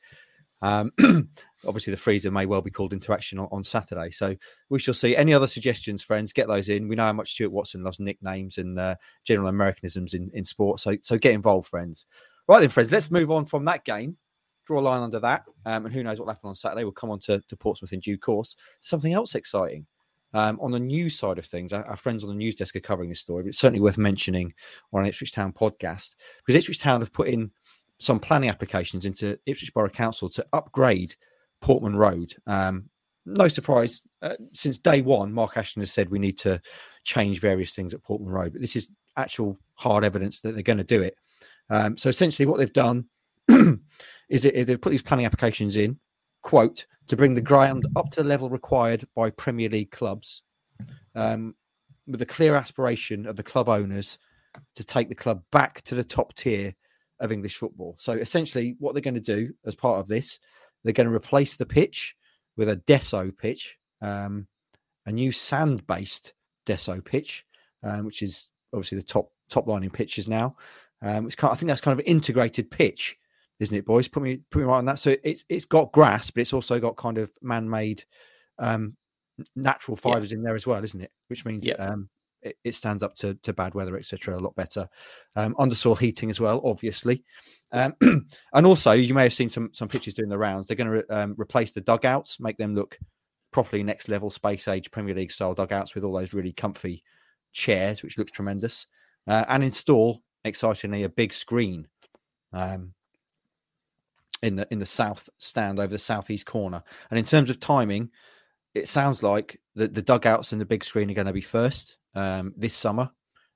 Um, obviously, the freezer may well be called Interaction on, on, Saturday. So we shall see. Any other suggestions, friends? Get those in. We know how much Stuart Watson loves nicknames and uh, general Americanisms in, in sport. So, so get involved, friends. Right then, friends, let's move on from that game. Draw a line under that. Um, and who knows what happened on Saturday. We'll come on to, to Portsmouth in due course. Something else exciting. Um, on the news side of things, our, our, friends on the news desk are covering this story, but it's certainly worth mentioning on an Ipswich Town podcast because Ipswich Town have put in some planning applications into Ipswich Borough Council to upgrade Portman Road. Um, no surprise, uh, since day one, Mark Ashton has said we need to change various things at Portman Road, but this is actual hard evidence that they're going to do it. Um, so essentially, what they've done is, that they've put these planning applications in quote, to bring the ground up to the level required by Premier League clubs, um, with a clear aspiration of the club owners to take the club back to the top tier of English football. So essentially, what they're going to do as part of this, they're going to replace the pitch with a Desso pitch, um, a new sand-based Desso pitch, um, which is obviously the top top line in pitches now. Um, it's kind of, I think that's kind of an integrated pitch isn't it, boys? Put me put me right on that. So it's it's got grass, but it's also got kind of man-made, um, natural fibers yeah. in there as well, isn't it? Which means yeah. um, it, it, stands up to, to bad weather, etc. A lot better. Um, undersoil heating as well, obviously, um, and also you may have seen some some pictures doing the rounds. They're going to re- um, replace the dugouts, make them look properly next level space age Premier League style dugouts with all those really comfy chairs, which looks tremendous, uh, and install excitingly a big screen. Um, in the in the south stand over the southeast corner. And in terms of timing, it sounds like the, the dugouts and the big screen are going to be first um, this summer,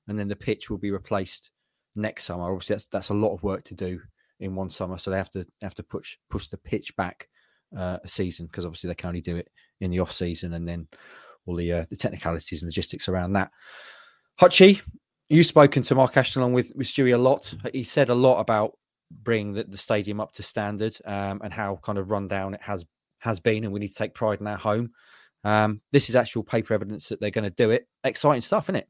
and then the pitch will be replaced next summer. Obviously, that's that's a lot of work to do in one summer, so they have to have to push push the pitch back uh, a season because obviously they can only do it in the off season, and then all the uh, the technicalities and logistics around that. Hutchie, you've spoken to Mark Ashton along with with Stewie a lot. He said a lot about bring the, the stadium up to standard um, and how kind of run down it has has been, and we need to take pride in our home. Um, this is actual paper evidence that they're going to do it. Exciting stuff, isn't it?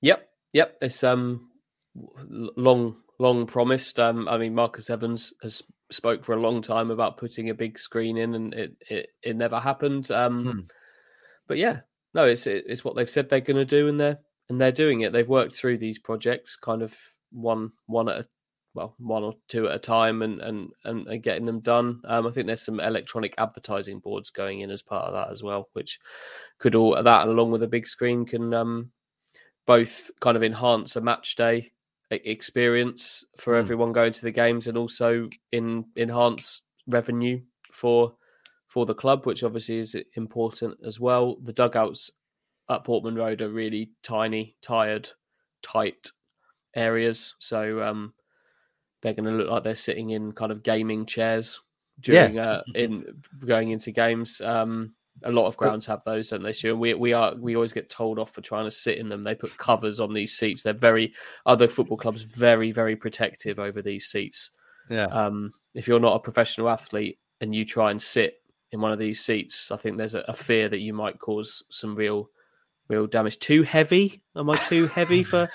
Yep, yep. It's um long long promised. Um, I mean, Marcus Evans has spoke for a long time about putting a big screen in, and it it, it never happened. Um, hmm. But yeah, no, it's it's what they've said they're going to do, and they're and they're doing it. They've worked through these projects kind of one one at a well one or two at a time and and and, and getting them done. Um, I think there's some electronic advertising boards going in as part of that as well, which could all that along with a big screen can um, both kind of enhance a match day experience for mm. everyone going to the games and also in enhance revenue for for the club, which obviously is important as well. The dugouts at Portman Road are really tiny, tired, tight areas. So um, they're going to look like they're sitting in kind of gaming chairs during yeah. uh, in going into games. Um, a lot of grounds have those, don't they? So we we are we always get told off for trying to sit in them. They put covers on these seats. They're very other football clubs very very protective over these seats. Yeah. Um, if you're not a professional athlete and you try and sit in one of these seats, I think there's a, a fear that you might cause some real real damage. Too heavy? Am I too heavy for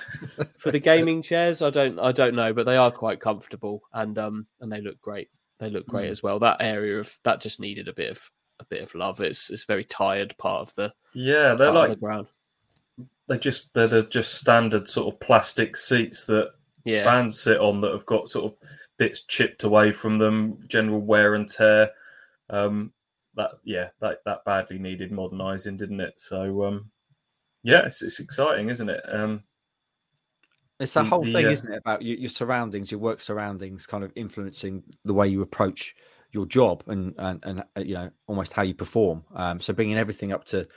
for the gaming chairs? I don't I don't know, but they are quite comfortable and um and they look great. they look great Mm. as well. That area of that just needed a bit of a bit of love. It's it's a very tired part of the Yeah, they're like the ground. They're just they're, they're just standard sort of plastic seats that Yeah, fans sit on that have got sort of bits chipped away from them, general wear and tear. Um, that yeah, that that badly needed modernising, didn't it? So um, yeah, it's, it's exciting, isn't it? Um, It's that The- whole the, thing, uh, isn't it, about your, your surroundings, your work surroundings, kind of influencing the way you approach your job and and and uh, you know almost how you perform. Um, so bringing everything up to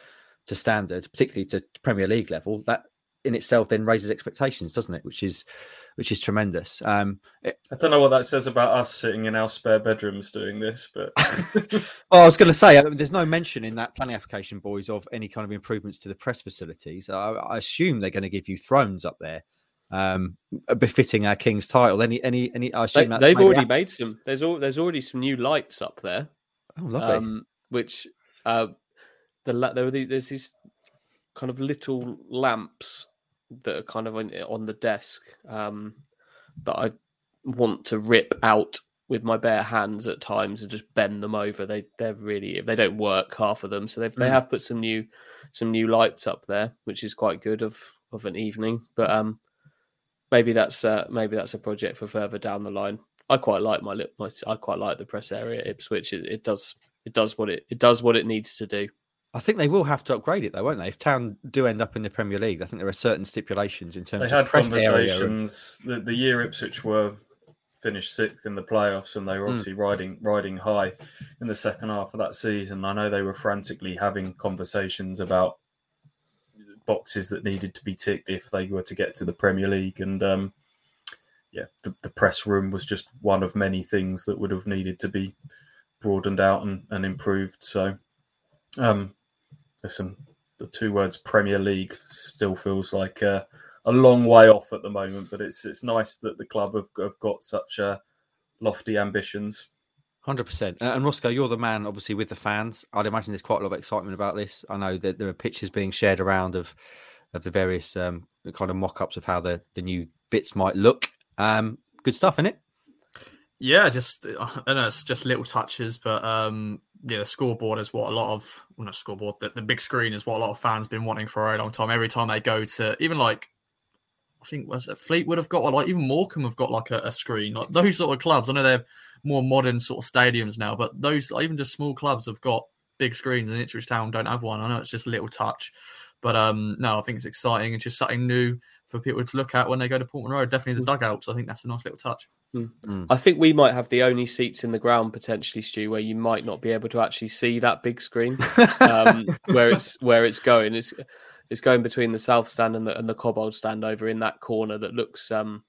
to standard, particularly to Premier League level, that in itself then raises expectations, doesn't it? Which is which is tremendous. Um, it- I don't know what that says about us sitting in our spare bedrooms doing this, but Oh, I was going to say, I mean, there's no mention in that planning application, boys, of any kind of improvements to the press facilities. I, I assume they're going to give you thrones up there, um, befitting our king's title. Any, any, any? I they, assume that's they've already hap- made some. There's al- there's already some new lights up there. Oh, lovely. um, which uh, the there were the, there's these kind of little lamps that are kind of on, on the desk um, that I want to rip out with my bare hands at times and just bend them over. They they're really they don't work half of them, so they've they Mm. have put some new some new lights up there, which is quite good of of an evening. But um, maybe that's uh, maybe that's a project for further down the line. I quite like my lip. My, I quite like the press area Ipswich. It, it does it does what it it does what it needs to do. I think they will have to upgrade it, though, won't they? If Town do end up in the Premier League, I think there are certain stipulations in terms they of had area and- conversations. The, the year Ipswich were finished sixth in the playoffs, and they were Mm. obviously riding riding high in the second half of that season. I know they were frantically having conversations about boxes that needed to be ticked if they were to get to the Premier League, and um, yeah, the, the press room was just one of many things that would have needed to be broadened out and, and improved. So, um, listen, the two words Premier League still feels like uh, a long way off at the moment, but it's it's nice that the club have, have got such uh, lofty ambitions. Hundred percent. And Roscoe, you're the man, obviously, with the fans. I'd imagine there's quite a lot of excitement about this. I know that there are pictures being shared around of of the various um, kind of mock-ups of how the the new bits might look. Um, good stuff, isn't it? Yeah, just I don't know, it's just little touches, but um, yeah, the scoreboard is what a lot of well, not scoreboard, the, the big screen is what a lot of fans been wanting for a very long time. Every time they go to even like I think was it Fleetwood have got one, like even Morecambe have got like a, a screen. Like those sort of clubs. I know they're more modern sort of stadiums now, but those even just small clubs have got big screens and Ipswich Town don't have one. I know it's just a little touch. But um no, I think it's exciting and just something new for people to look at when they go to Portman Road. Definitely the dugouts. I think that's a nice little touch. I think we might have the only seats in the ground potentially, Stu, where you might not be able to actually see that big screen um, where it's where it's going. It's it's going between the south stand and the and the Cobbold stand over in that corner that looks um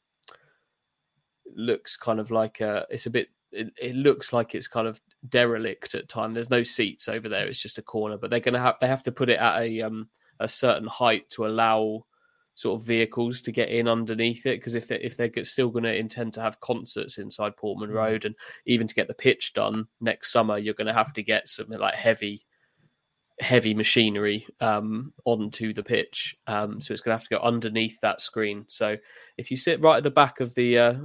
looks kind of like a it's a bit it, it looks like it's kind of derelict at time. There's no seats over there. It's just a corner, but they're gonna have they have to put it at a um a certain height to allow sort of vehicles to get in underneath it because if they if they're still going to intend to have concerts inside Portman Road and even to get the pitch done next summer, you're going to have to get something like heavy heavy machinery um, onto the pitch. Um, so it's going to have to go underneath that screen. So if you sit right at the back of the uh,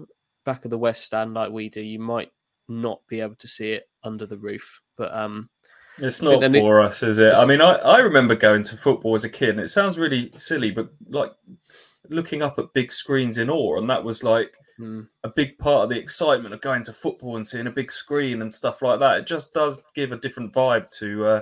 back of the west stand like we do, you might not be able to see it under the roof. But um, It's not it- for us, is it? I mean, I, I remember going to football as a kid, and it sounds really silly, but like looking up at big screens in awe, and that was like hmm, a big part of the excitement of going to football and seeing a big screen and stuff like that. It just does give a different vibe to uh,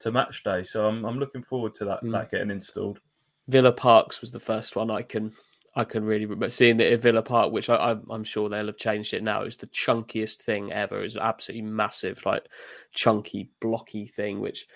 to match day. So I'm I'm looking forward to that Mm. that getting installed. Villa Parks was the first one I can I can really remember seeing it at Villa Park, which I, I'm sure they'll have changed it now. It's the chunkiest thing ever. It's absolutely massive, like chunky, blocky thing, which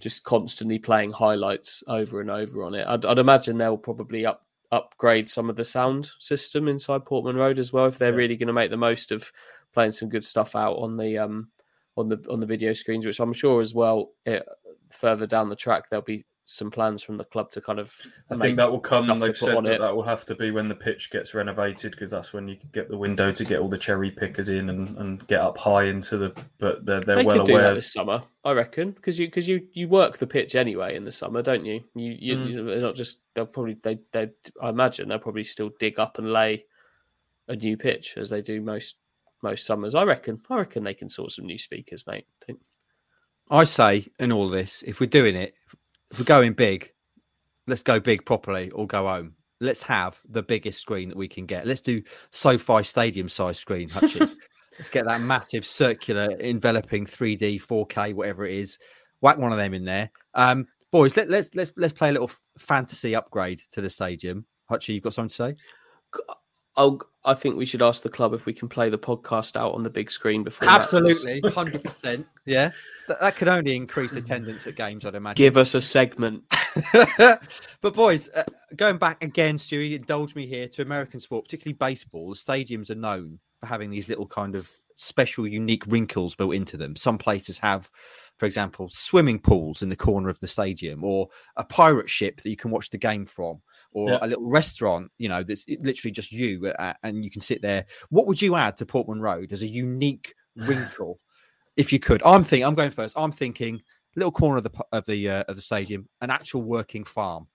just constantly playing highlights over and over on it. I'd, I'd imagine they'll probably up upgrade some of the sound system inside Portman Road as well if they're Yeah. really going to make the most of playing some good stuff out on the um on the on the video screens, which I'm sure as well. It, further down the track, there'll be some plans from the club to kind of. I think that will come. They've said that it. that will have to be when the pitch gets renovated because that's when you can get the window to get all the cherry pickers in and, and get up high into the. But they're they're they well could do that aware. this summer, I reckon, because you because you you work the pitch anyway in the summer, don't you? You you Mm. you- they're not just they'll probably they they I imagine they'll probably still dig up and lay a new pitch as they do most most summers. I reckon. I reckon they can sort some new speakers, mate. Don't- I say in all this, if we're doing it, if we're going big, let's go big properly or go home. Let's have the biggest screen that we can get. Let's do SoFi Stadium size screen, Hutchie. let's get that massive circular enveloping 3D, 4K, whatever it is. Whack one of them in there. Um, boys, let, let's let's let's play a little fantasy upgrade to the stadium. Hutchie, you've got something to say? I'll, I think we should ask the club if we can play the podcast out on the big screen before. Absolutely, hundred percent. Yeah, that, that could only increase attendance at games, I'd imagine. Give us a segment. but boys, uh, going back again, Stewie, indulge me here to American sport, particularly baseball. The stadiums are known for having these little kind of special, unique wrinkles built into them. Some places have, for example, swimming pools in the corner of the stadium, or a pirate ship that you can watch the game from, or Yeah. a little restaurant. You know, that's literally just you, uh, and you can sit there. What would you add to Portman Road as a unique wrinkle, if you could? I'm thinking. I'm going first. I'm thinking little corner of the of the uh, of the stadium, an actual working farm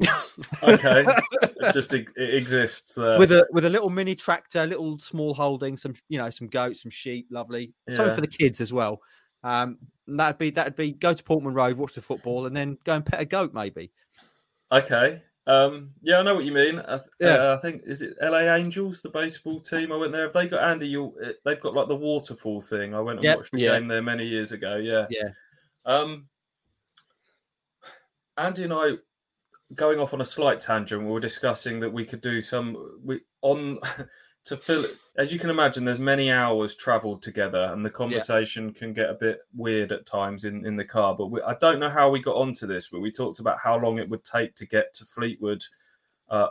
Okay, it just it exists there. with a with a little mini tractor, little small holding, some you know some goats, some sheep, lovely. Something for the kids as well. Um, and that'd be that'd be go to Portman Road, watch the football, and then go and pet a goat maybe. Okay. Um, yeah, I know what you mean. I, th- Yeah. uh, I think is it LA Angels, the baseball team. I went there. Have they got Andy? You, they've got like the waterfall thing. I went and Yep. watched the Yeah. game there many years ago. Yeah, Yeah. Um, Andy and I, going off on a slight tangent, we were discussing that we could do some we on to fill. As you can imagine, there's many hours travelled together, and the conversation can get a bit weird at times in in the car. But we, I don't know how we got onto this, but we talked about how long it would take to get to Fleetwood uh,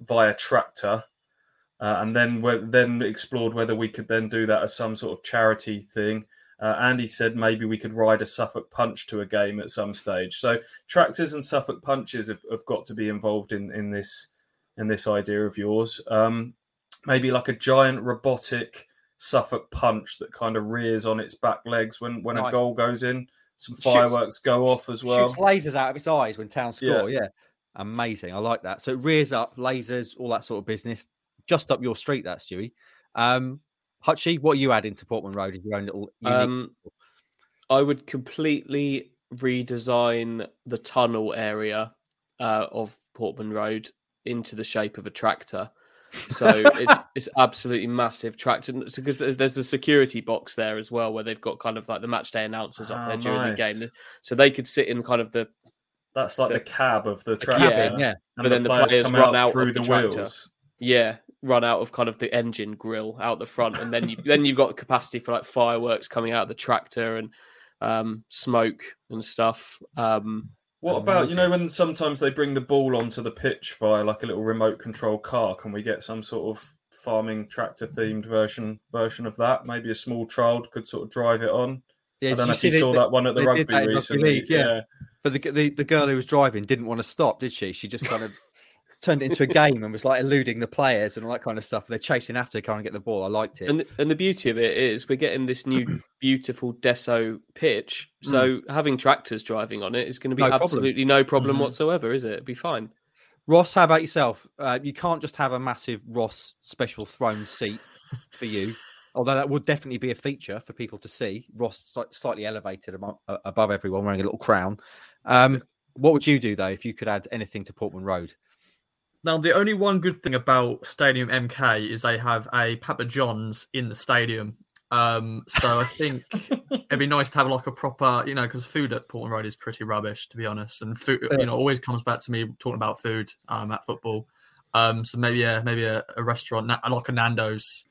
via tractor. Uh, and then then explored whether we could then do that as some sort of charity thing. Uh, Andy said maybe we could ride a Suffolk Punch to a game at some stage. So tractors and Suffolk Punches have, have got to be involved in, in this in this idea of yours. Um, maybe like a giant robotic Suffolk Punch that kind of rears on its back legs when when Nice. a goal goes in. Some Shoots- fireworks go off as well. Shoots lasers out of its eyes when town score. Yeah. amazing. I like that. So it rears up lasers, all that sort of business. Just up your street, that Stewie. Um, Hutchie, what are you adding to Portman Road as your own little? Unique... Um, I would completely redesign the tunnel area uh, of Portman Road into the shape of a tractor. So it's it's absolutely massive tractor because there's, there's a security box there as well where they've got kind of like the match day announcers up Ah, there during the game, so they could sit in kind of the That's like the, the- cab of the the tractor. yeah. And But then the players come run out through of the, the tractor. wheels. yeah run out of kind of the engine grill out the front, and then you then you've got the capacity for like fireworks coming out of the tractor and um, smoke and stuff. Um, What about you know when sometimes they bring the ball onto the pitch via like a little remote control car? Can we get some sort of farming tractor themed version version of that? Maybe a small child could sort of drive it on. Yeah, I don't know you if you saw the- that one at the rugby that rugby recently. league, yeah. But the, the the girl who was driving didn't want to stop, did she? She just kind of turned it into a game and was like eluding the players and all that kind of stuff. They're chasing after, trying to get the ball. I liked it. And the, and the beauty of it is we're getting this new beautiful Desso pitch. So having tractors driving on it is going to be No problem. absolutely no problem Mhm. whatsoever, is it? It'd be fine. Ross, how about yourself? Uh, you can't just have a massive Ross special throne seat for you, although that would definitely be a feature for people to see. Ross slightly elevated above everyone, wearing a little crown. Um, what would you do though if you could add anything to Portman Road? Now, the only one good thing about Stadium MK is they have a Papa John's in the stadium. Um, so I think it'd be nice to have like a proper, you know, because food at Portman Road is pretty rubbish, to be honest. And food, you know, always comes back to me talking about food um, at football. Um, so maybe, yeah, maybe a, a restaurant like a Nando's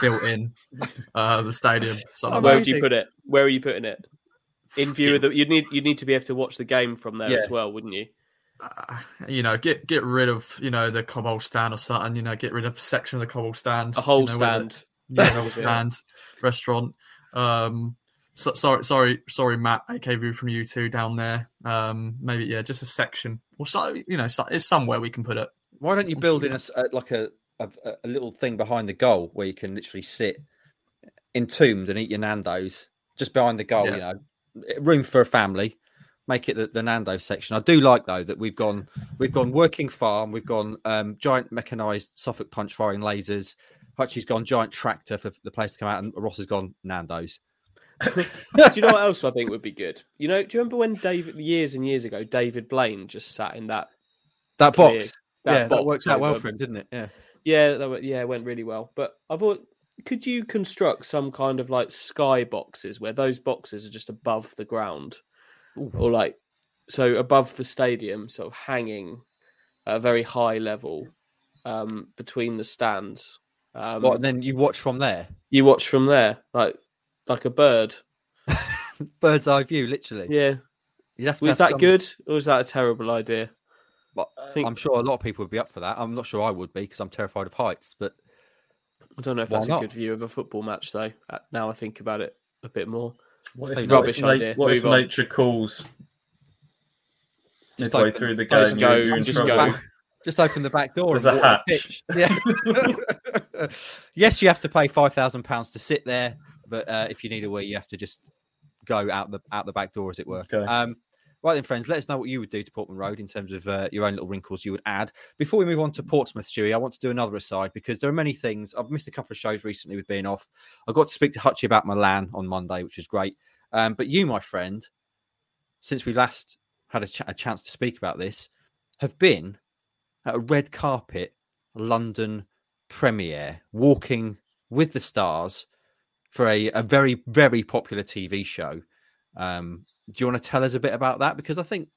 built in uh, the stadium. So Oh, Where would you put it? Where are you putting it? In view of the, you'd need you'd need to be able to watch the game from there Yeah. as well, wouldn't you? Uh, you know, get get rid of you know the Cobbold stand or something. You know, get rid of a section of the Cobbold stand. A whole you know, where the- stand. yeah, whole stand restaurant. Um, so, sorry, sorry, sorry, Matt, AK View from you two down there. Um, maybe yeah, just a section or so. You know, so, it's somewhere we can put it. Why don't you build the in a, like a, a a little thing behind the goal where you can literally sit entombed and eat your Nando's just behind the goal? Yeah. You know, room for a family. Make it the, the Nando's section. I do like though that we've gone we've gone working farm. We've gone um, giant mechanized Suffolk punch firing lasers. Hutchie's gone giant tractor for the place to come out, and Ross has gone Nando's. do you know what else I think would be good? You know, do you remember when David years and years ago, David Blaine just sat in that That clear- box, that yeah, that worked out well for him, didn't it? Yeah. Yeah, that, yeah, it went really well. But I thought, could you construct some kind of like sky boxes where those boxes are just above the ground, or like so above the stadium, sort of hanging at a very high level um, between the stands. Um, What? And then you watch from there, you watch from there, like like a bird. bird's eye view, literally. Yeah, You'd have to was have that some- good or was that a terrible idea? Well, I think I'm sure a lot of people would be up for that. I'm not sure I would be because I'm terrified of heights. But I don't know if that's not? a good view of a football match, though. uh, Now I think about it a bit more. What if, rubbish what if, idea. na- what if on. nature calls Just midway open- through the just game? go- you're, you're just trouble. go. just open the back door. There's and a water the hatch. pitch. Yeah. yes, you have to pay five thousand pounds to sit there, but uh, if you need a wee, you have to just go out the out the back door, as it were. Okay. Um, right then, friends, let us know what you would do to Portman Road in terms of uh, your own little wrinkles you would add. Before we move on to Portsmouth, Stewie, I want to do another aside because there are many things. I've missed a couple of shows recently with being off. I got to speak to Hutchie about Milan on Monday, which was great. Um, but you, my friend, since we last had a, ch- a chance to speak about this, have been at a red carpet London premiere, walking with the stars for a, a very, very popular TV show. Um, do you want to tell us a bit about that? Because I think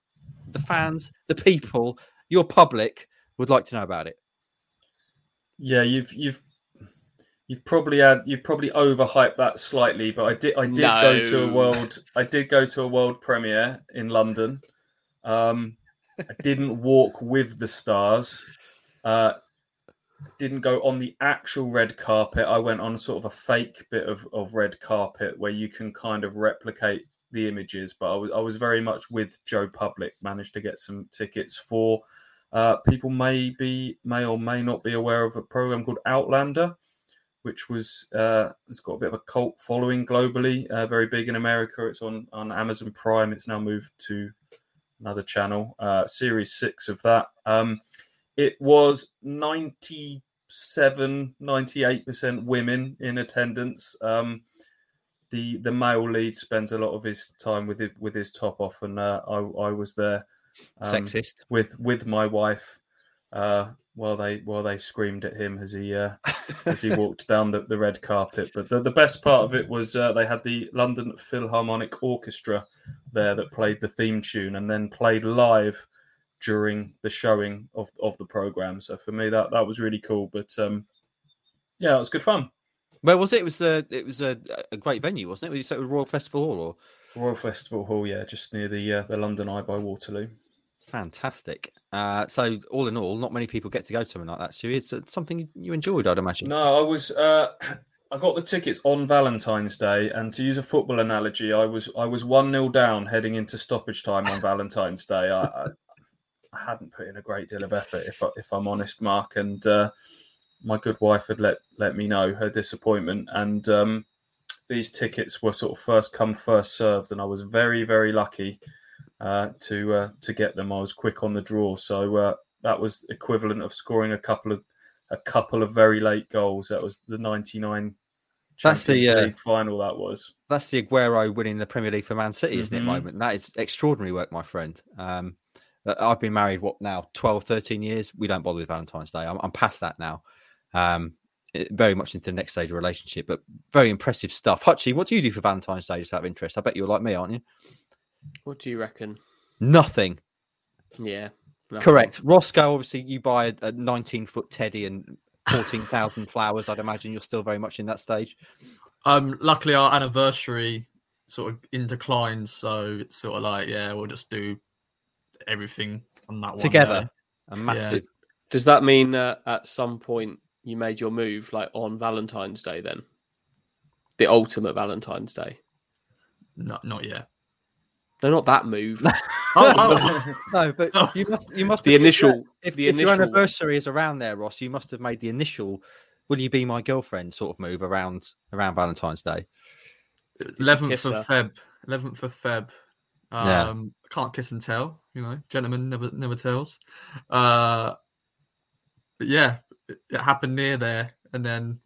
the fans, the people, your public would like to know about it. Yeah, you've you've you've probably had you've probably overhyped that slightly, but I did I did go to a world I did go to a world premiere in London. Um, I didn't walk with the stars. Uh, didn't go on the actual red carpet. I went on sort of a fake bit of, of red carpet where you can kind of replicate the images. But I was I was very much with Joe Public. Managed to get some tickets for uh, people may be may or may not be aware of a program called Outlander, which was uh, it's got a bit of a cult following globally. Uh, very big in America. It's on on Amazon Prime. It's now moved to another channel. Uh, series six of that. Um, it was 97 98% women in attendance um, the the male lead spends a lot of his time with it with his top off and uh, I, I was there um, Sexist. with with my wife uh, while they while they screamed at him as he uh, as he walked down the, the red carpet. But the, the best part of it was uh, they had the London Philharmonic Orchestra there that played the theme tune and then played live during the showing of, of the program. So for me, that that was really cool. But yeah, it was good fun. Where was it? It was a it was a, a great venue, wasn't it? You said it was Royal Festival Hall or Royal Festival Hall, yeah, just near the uh, the London Eye by Waterloo. fantastic. Uh, so all in all, not many people get to go to something like that. So it's uh, something you enjoyed, I'd imagine. No, I was. Uh, I got the tickets on Valentine's Day, and to use a football analogy, I was I was one 0 down heading into stoppage time on Valentine's Day. I, I, I hadn't put in a great deal of effort, if I, if I'm honest, Mark. And uh, my good wife had let let me know her disappointment, and um, these tickets were sort of first come first served, and I was very very lucky uh, to uh, to get them. I was quick on the draw, so uh, that was equivalent of scoring a couple of a couple of very late goals. That was the '99 That's the, uh, League final. That was. That's the Aguero winning the Premier League for Man City, isn't it? Moment. That is extraordinary work, my friend. Um, uh, I've been married what now 12, 13 years. We don't bother with Valentine's Day. I'm, I'm past that now. Um, very much into the next stage of relationship, but very impressive stuff. Hutchie, what do you do for Valentine's Day? Just out of interest, I bet you're like me, aren't you? What do you reckon? Nothing. Yeah. nothing. Correct. Roscoe, obviously, you buy a, a 19 foot teddy and 14,000 flowers. I'd imagine you're still very much in that stage. Um, luckily our anniversary sort of in decline, so it's sort of like yeah, we'll just do everything on that one Together. day. A massive. Does that mean uh, at some point you made your move like on Valentine's Day then? The ultimate Valentine's Day. No, not yet. No, not that move. Oh, oh, No, but Oh. you must you must The have- initial- if, the if your initial- anniversary is around there, Ross, you must have made the initial "Will you be my girlfriend?" sort of move around around Valentine's Day. Eleventh of. Feb. Eleventh of Feb. Yeah. Um, can't kiss and tell. You know, gentleman never never tells. Uh, but yeah, it, it happened near there, and then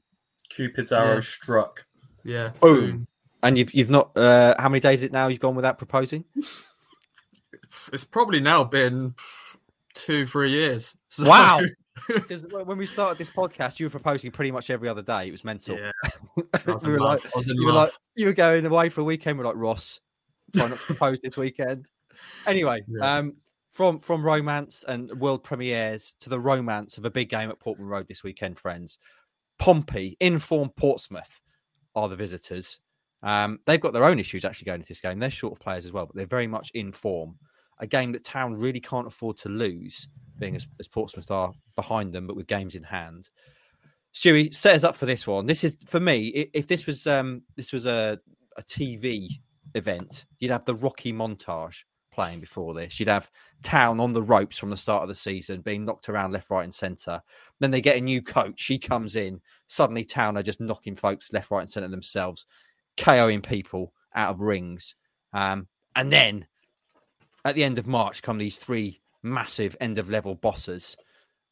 Cupid's arrow Yeah. struck. Yeah. Boom. And you've you've not uh, how many days is it now you've gone without proposing? It's probably now been two, three years. So- Wow. Because when we started this podcast, you were proposing pretty much every other day. It was mental. yeah. Was we were like, was you were like, you were going away for a weekend. We're like Ross, try not to propose this weekend. Anyway, Yeah. um, from from romance and world premieres to the romance of a big game at Portman Road this weekend, friends. Pompey, informed Portsmouth are the visitors. Um, they've got their own issues actually going into this game. They're short of players as well, but they're very much in form. A game that Town really can't afford to lose, being as, as Portsmouth are behind them, but with games in hand. Stewie, set us up for this one. This is for me. If this was um this was a a TV event, you'd have the Rocky montage playing before this. You'd have Town on the ropes from the start of the season, being knocked around left, right, and centre. Then they get a new coach. He comes in. Suddenly, Town are just knocking folks left, right, and centre themselves, KOing people out of rings. Um, and then at the end of March come these three massive end of level bosses.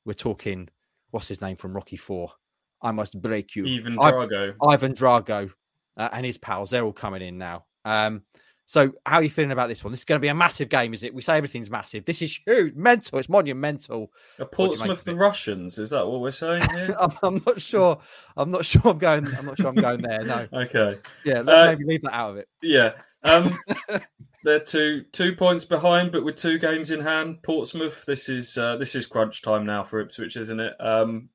We're talking, what's his name from Rocky Four? I must break you. Even I've- Drago. Ivan Drago uh, and his pals, they're all coming in now. Um, so, how are you feeling about this one? This is going to be a massive game, is it? We say everything's massive. This is huge, mental. It's monumental. Are do you make Portsmouth the? Russians? Is that what we're saying here? I'm, I'm not sure. I'm not sure. I'm going. I'm not sure. I'm going there. No. okay. Yeah. Let's Uh, maybe leave that out of it. Yeah. Um, they're two two points behind, but with two games in hand. Portsmouth. This is uh, this is crunch time now for Ipswich, isn't it? Um,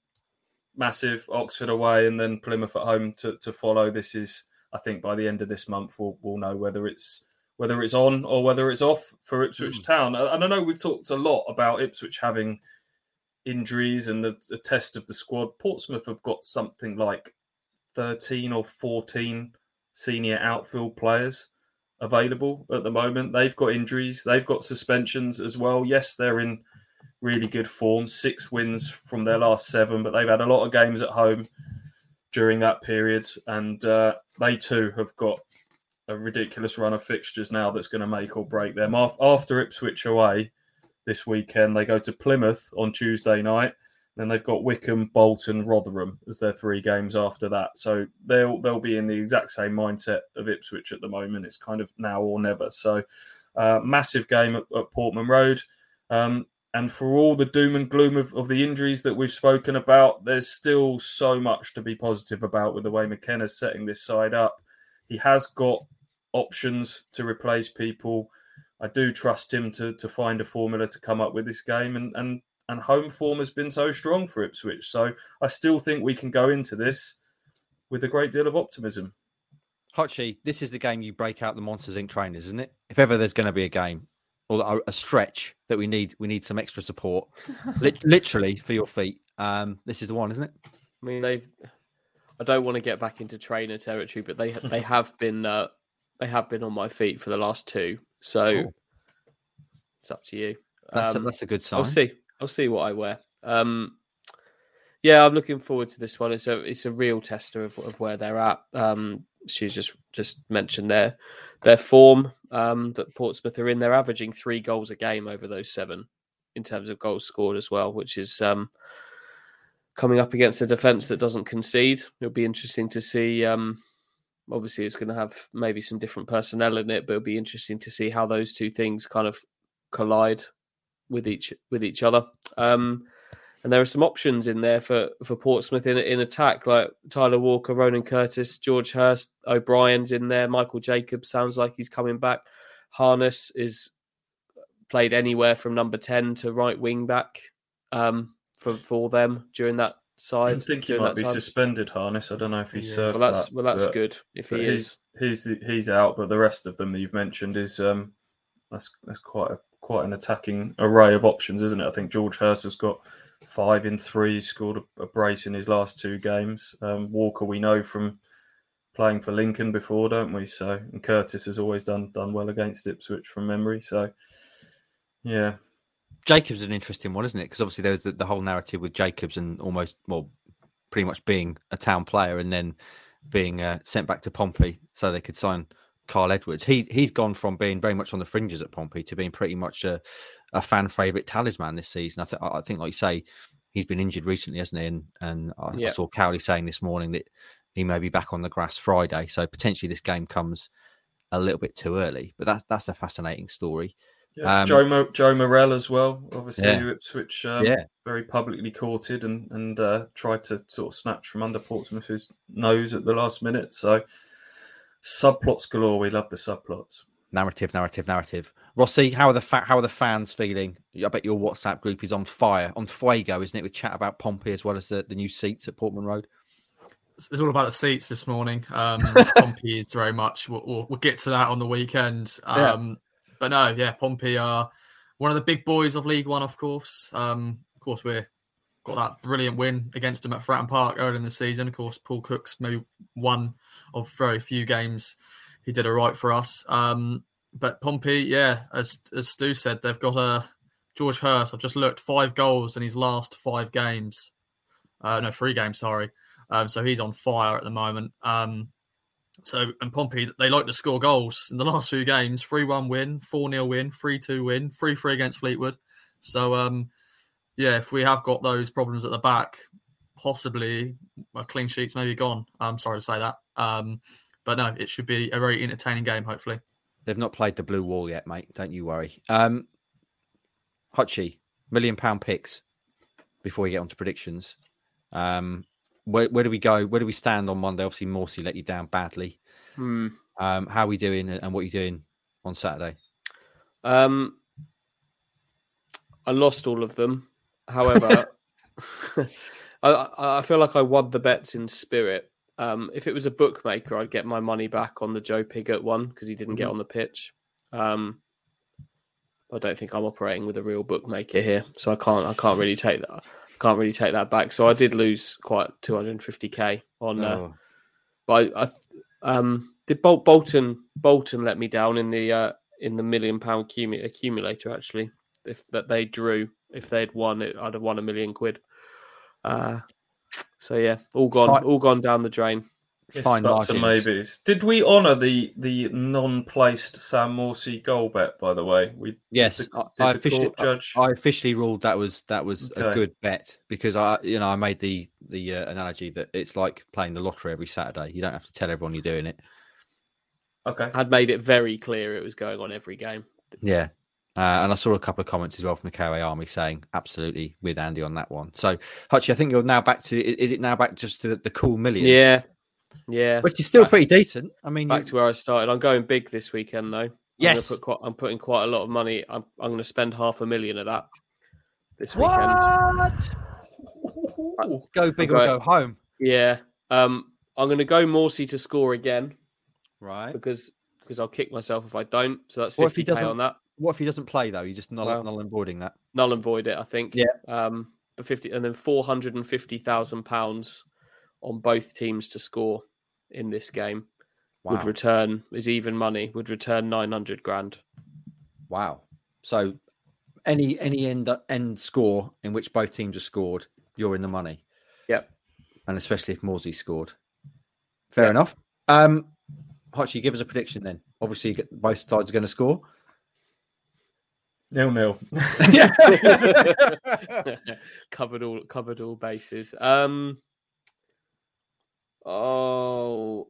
massive Oxford away, and then Plymouth at home to, to follow. This is, I think, by the end of this month, we'll we'll know whether it's whether it's on or whether it's off for Ipswich hmm. Town. And I know we've talked a lot about Ipswich having injuries and the, the test of the squad. Portsmouth have got something like thirteen or fourteen senior outfield players available at the moment. They've got injuries, they've got suspensions as well. Yes, they're in really good form, six wins from their last seven, but they've had a lot of games at home during that period, and uh, they too have got a ridiculous run of fixtures now that's going to make or break them. After Ipswich away this weekend, they go to Plymouth on Tuesday night. Then they've got Wycombe, Bolton, Rotherham as their three games after that. So they'll they'll be in the exact same mindset of Ipswich at the moment. It's kind of now or never. So uh, massive game at, at Portman Road. Um, and for all the doom and gloom of, of the injuries that we've spoken about, there's still so much to be positive about with the way McKenna's setting this side up. He has got options to replace people. I do trust him to to find a formula to come up with this game, and and and home form has been so strong for Ipswich. So I still think we can go into this with a great deal of optimism. Hutchie, this is the game you break out the Monsters Inc. trainers, isn't it? If ever there's going to be a game or a- a stretch that we need, we need some extra support, literally for your feet. Um, this is the one, isn't it? I mean, they've. I don't want to get back into trainer territory, but they they have been uh, they have been on my feet for the last two. So Cool. it's up to you. That's, a, Um, that's a good sign. I'll see. I'll see what I wear. Um, yeah, I'm looking forward to this one. It's a it's a real tester of, of where they're at. Um, she's just just mentioned their their form um, that Portsmouth are in. They're averaging three goals a game over those seven in terms of goals scored as well, which is um, coming up against a defence that doesn't concede. It'll be interesting to see. Um, obviously, it's going to have maybe some different personnel in it, but it'll be interesting to see how those two things kind of collide with each with each other. Um, and there are some options in there for for Portsmouth in in attack, like Tyler Walker, Ronan Curtis, George Hirst, O'Brien's in there. Michael Jacobs sounds like he's coming back. Harness is played anywhere from number ten to right wing back um, for for them during that side. I think he might that be time. suspended, Harness. I don't know if he Yes. served Well, that's that, well, that's but- good if he is. he's, he's he's out, but the rest of them that you've mentioned is um that's that's quite a quite an attacking array of options, isn't it? I think George Hirst has got five in three, scored a, a brace in his last two games. Um, Walker, we know from playing for Lincoln before, don't we? So and Curtis has always done done well against Ipswich from memory. So yeah, Jacobs is an interesting one, isn't it? Because obviously there's the, the whole narrative with Jacobs and almost, well, pretty much being a town player and then being uh, sent back to Pompey so they could sign Kyle Edwards. He he's gone from being very much on the fringes at Pompey to being pretty much a, a fan favourite talisman this season. I think I think, like you say, he's been injured recently, hasn't he? And and I, I saw Cowley saying this morning that he may be back on the grass Friday. So potentially this game comes a little bit too early. But that's that's a fascinating story. Yeah, Um, Joe Mo- Joe Morrell as well, obviously Yeah. who Ipswich um, Yeah. very publicly courted and and uh, tried to sort of snatch from under Portsmouth's nose at the last minute. So subplots galore. We love the subplots. Narrative, narrative, narrative. Rossi, how are the fa- how are the fans feeling? I bet your WhatsApp group is on fire, on fuego, isn't it? With chat about Pompey as well as the, the new seats at Portman Road. It's all about the seats this morning. Um, Pompey is very much. We'll, we'll, we'll get to that on the weekend. Yeah. Um, But no, yeah, Pompey are one of the big boys of League One, of course. Um, of course, we're got that brilliant win against them at Fratton Park early in the season. Of course, Paul Cook's maybe one of very few games he did it right for us. Um, but Pompey, yeah, as as Stu said, they've got a George Hirst. I've just looked five goals in his last five games. Uh, no, three games. Sorry. Um, so he's on fire at the moment. Um, so and Pompey, they like to score goals in the last few games: three-one win, four-nil win, three-two win, three-three against Fleetwood. So um, yeah, if we have got those problems at the back, possibly a clean sheets maybe gone. I'm sorry to say that, um, but no, it should be a very entertaining game. Hopefully, They've not played the blue wall yet, mate. Don't you worry. Um, Hutchie, million pound picks before we get on to predictions. Um, where, where do we go? Where do we stand on Monday? Obviously, Morsy let you down badly. Hmm. Um, how are we doing and what are you doing on Saturday? Um, I lost all of them. However, I, I feel like I won the bets in spirit. Um, if it was a bookmaker, I'd get my money back on the Joe Pigott one because he didn't get on the pitch. Um, I don't think I'm operating with a real bookmaker here, so I can't. I can't really take that. Can't really take that back. So I did lose quite 250k on. Uh, Oh, but I, I um, did Bol- Bolton Bolton let me down in the uh, in the million pound accumu- accumulator actually. If that they drew, if they'd won it, I'd have won a million quid. Uh, so yeah, all gone, Fi- all gone down the drain. Fine Buts and maybes. Did we honour the the non-placed Sam Morsy goal bet? By the way, we yes, did the, I, did I officially, court judge. I officially ruled that was that was a good bet because I, you know, I made the the uh, analogy that it's like playing the lottery every Saturday. You don't have to tell everyone you're doing it. okay, I'd made it very clear it was going on every game. Yeah. Uh, and I saw a couple of comments as well from the KOA Army saying absolutely with Andy on that one. So, Hutchie, I think you're now back to is it now back just to the cool million? Yeah, yeah. Which is still Back- pretty decent. I mean, Back you- to where I started. I'm going big this weekend though. I'm Yes. put quite, I'm putting quite a lot of money. I'm I'm going to spend half a million of that this weekend. what? Go big or go home. Yeah. Um, I'm going to go Morsy to score again Right. because because I'll kick myself if I don't. So that's he 50k on that. What if he doesn't play, though? You just null, Well- null and voiding that. Null and void it, I think. Yeah. Um, the 50 and then 450,000 pounds on both teams to score in this game Wow. would return is even money would return 900 grand. wow. So, any any end end score in which both teams have scored, you're in the money. Yep. And especially if Morsy scored. Fair Yeah. enough. Um, Hutchie, give us a prediction then. Obviously, you get- both sides are going to score. Nil nil. yeah. covered all covered all bases. Um Oh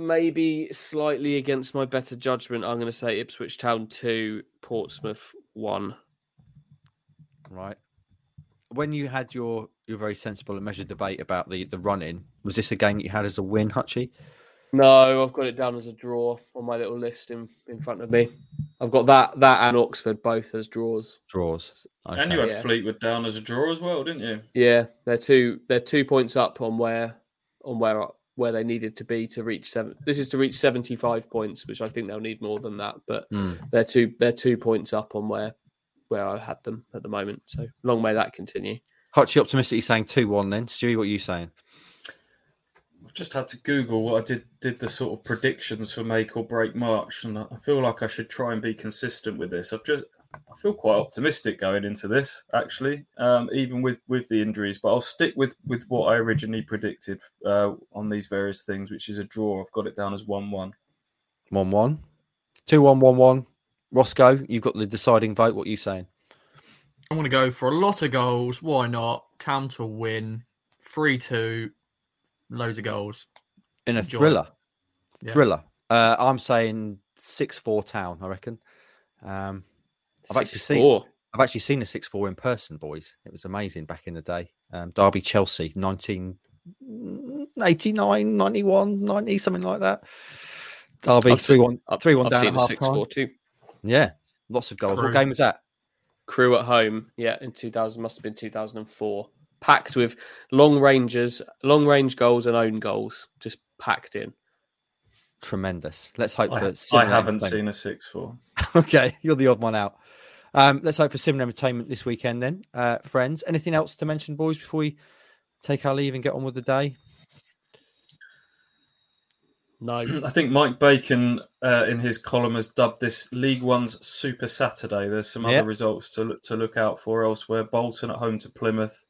maybe slightly against my better judgment, I'm gonna say Ipswich Town two, Portsmouth one. Right. When you had your your very sensible and measured debate about the the run in, was this a game that you had as a win, Hutchie? No, I've got it down as a draw on my little list in, in front of me. I've got that that and Oxford both as draws. Draws. And you Okay. had Yeah. Fleetwood down as a draw as well, didn't you? Yeah, they're two they're two points up on where on where where they needed to be to reach seven. This is to reach seventy five points, which I think they'll need more than that. But Hmm. they're two they're two points up on where where I had them at the moment. So long may that continue. Hutchie optimistically saying 2 1 then. Stewie, what are you saying? I've just had to Google what I did did the sort of predictions for make or break March, and I feel like I should try and be consistent with this. I've just I feel quite optimistic going into this, actually, um, even with with the injuries. But I'll stick with with what I originally predicted uh, on these various things, which is a draw. I've got it down as one one. 1 1. 2 1 1 1. Roscoe, you've got the deciding vote. What are you saying? I'm going to go for a lot of goals. Why not? Town to win. 3 2. Loads of goals. In a Enjoy. thriller. Yeah. Thriller. Uh, I'm saying 6 4 town, I reckon. Um, I've actually seen- four. I've actually seen a 6 4 in person, boys. It was amazing back in the day. Um, Derby Chelsea, 1989, 91, 90, something like that. Derby I've 3 seen- 1 I've, 3 1 I've down seen at half six time. four too. Yeah, lots of goals. What game was that? Crewe at home, yeah, in 2000 must have been 2004. Packed with long ranges, long range goals and own goals, just packed in. Tremendous. Let's hope for I, I haven't seen a six four. Okay, you're the odd one out. Um, let's hope for similar entertainment this weekend, then, uh, friends. Anything else to mention, boys, before we take our leave and get on with the day? No, I think Mike Bacon, uh, in his column, has dubbed this League One's Super Saturday. There's some Yeah. other results to look, to look out for elsewhere. Bolton at home to Plymouth,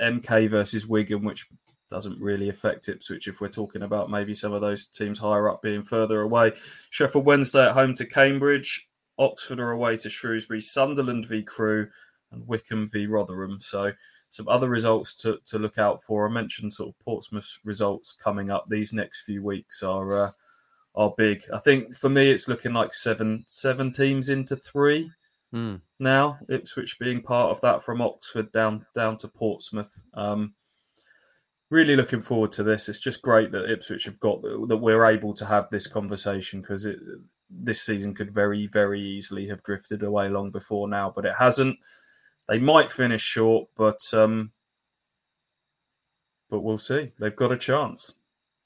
MK versus Wigan, which doesn't really affect Ipswich if we're talking about maybe some of those teams higher up being further away. Sheffield Wednesday at home to Cambridge, Oxford are away to Shrewsbury, Sunderland v Crewe, and Wycombe v Rotherham. So some other results to, to look out for. I mentioned sort of Portsmouth's results coming up. These next few weeks are uh, are big. I think for me, it's looking like seven seven teams into three Hmm. now. Ipswich being part of that from Oxford down down to Portsmouth. Um, really looking forward to this. It's just great that Ipswich have got that we're able to have this conversation because this season could very very easily have drifted away long before now, but it hasn't. They might finish short, but um, but we'll see. They've got a chance.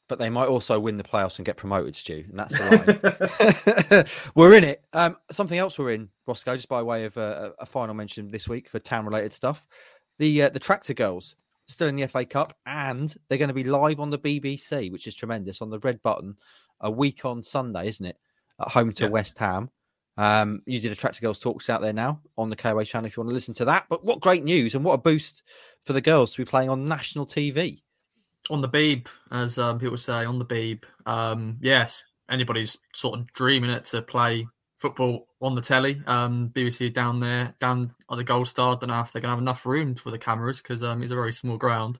But they might also win the playoffs and get promoted, Stu. And that's the line. we're in it. Um, something else we're in, Roscoe, just by way of a, a final mention this week for town related stuff. The uh, the Tractor Girls still in the FA Cup, and they're going to be live on the BBC, which is tremendous, on the red button a week on Sunday, isn't it? At home to Yeah. West Ham. Um, you did a Tractor Girls talks out there now on the KOA channel if you want to listen to that. But what great news and what a boost for the girls to be playing on national TV. On the Beeb, as um, people say, on the Beeb. Um, yes, anybody's sort of dreaming it to play football on the telly. Um, BBC down there, down at the Gold Star. Don't know if they're gonna have enough room for the cameras because um, it's a very small ground.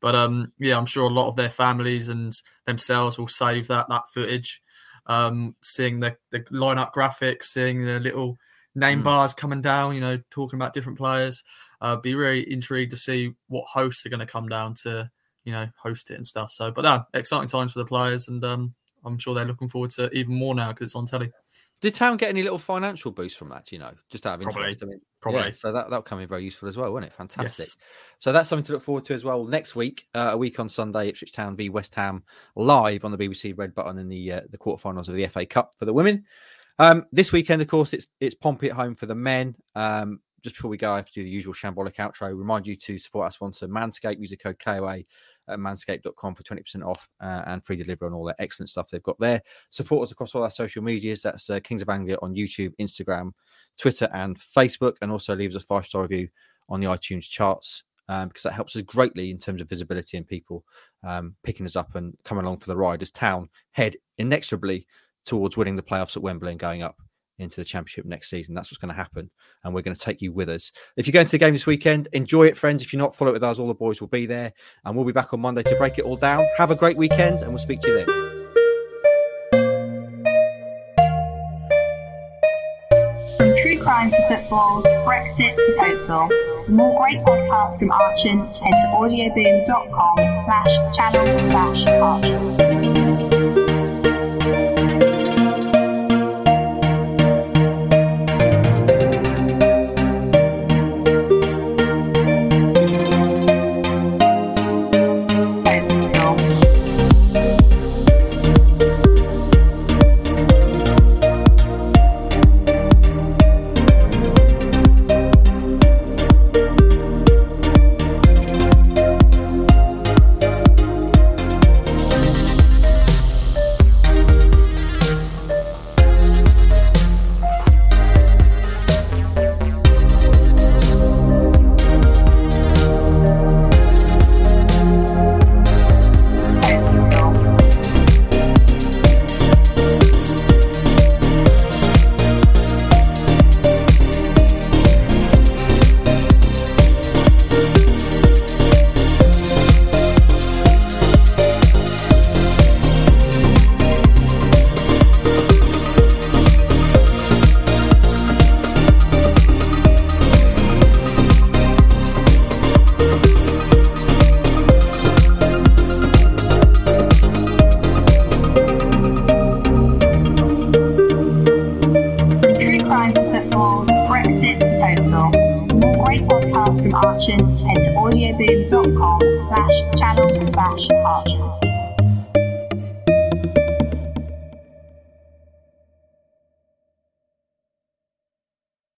But um, yeah, I'm sure a lot of their families and themselves will save that that footage. Um, seeing the the lineup graphics, seeing the little name Mm. bars coming down, you know, talking about different players. Uh, be very intrigued to see what hosts are going to come down to you know, host it and stuff. So, but no, exciting times for the players, and um, I'm sure they're looking forward to even more now because it's on telly. Did Town get any little financial boost from that? You know, just out of Probably. interest. I mean, Probably. Yeah, so that that'll come in very useful as well, won't it? Fantastic. Yes. So that's something to look forward to as well. Next week, uh, a week on Sunday, Ipswich Town v West Ham live on the BBC Red Button in the uh, the quarterfinals of the FA Cup for the women. Um, this weekend, of course, it's it's Pompey at home for the men. Um, just before we go, I have to do the usual shambolic outro. Remind you to support our sponsor, Manscaped. Use the code KOA at manscaped.com for 20% off uh, and free delivery on all that excellent stuff they've got there. Support us across all our social medias. That's uh, Kings of Anglia on YouTube, Instagram, Twitter, and Facebook. And also leave us a five star review on the iTunes charts um, because that helps us greatly in terms of visibility and people um, picking us up and coming along for the ride as Town head inexorably towards winning the playoffs at Wembley and going up into the championship next season. That's what's going to happen. And we're going to take you with us. If you're going to the game this weekend, enjoy it, friends. If you're not, follow it with us. All the boys will be there. And we'll be back on Monday to break it all down. Have a great weekend, and we'll speak to you then. From true crime to football, Brexit to. For more great podcasts from Archant, head to audioboom.com slash channel slash Archant.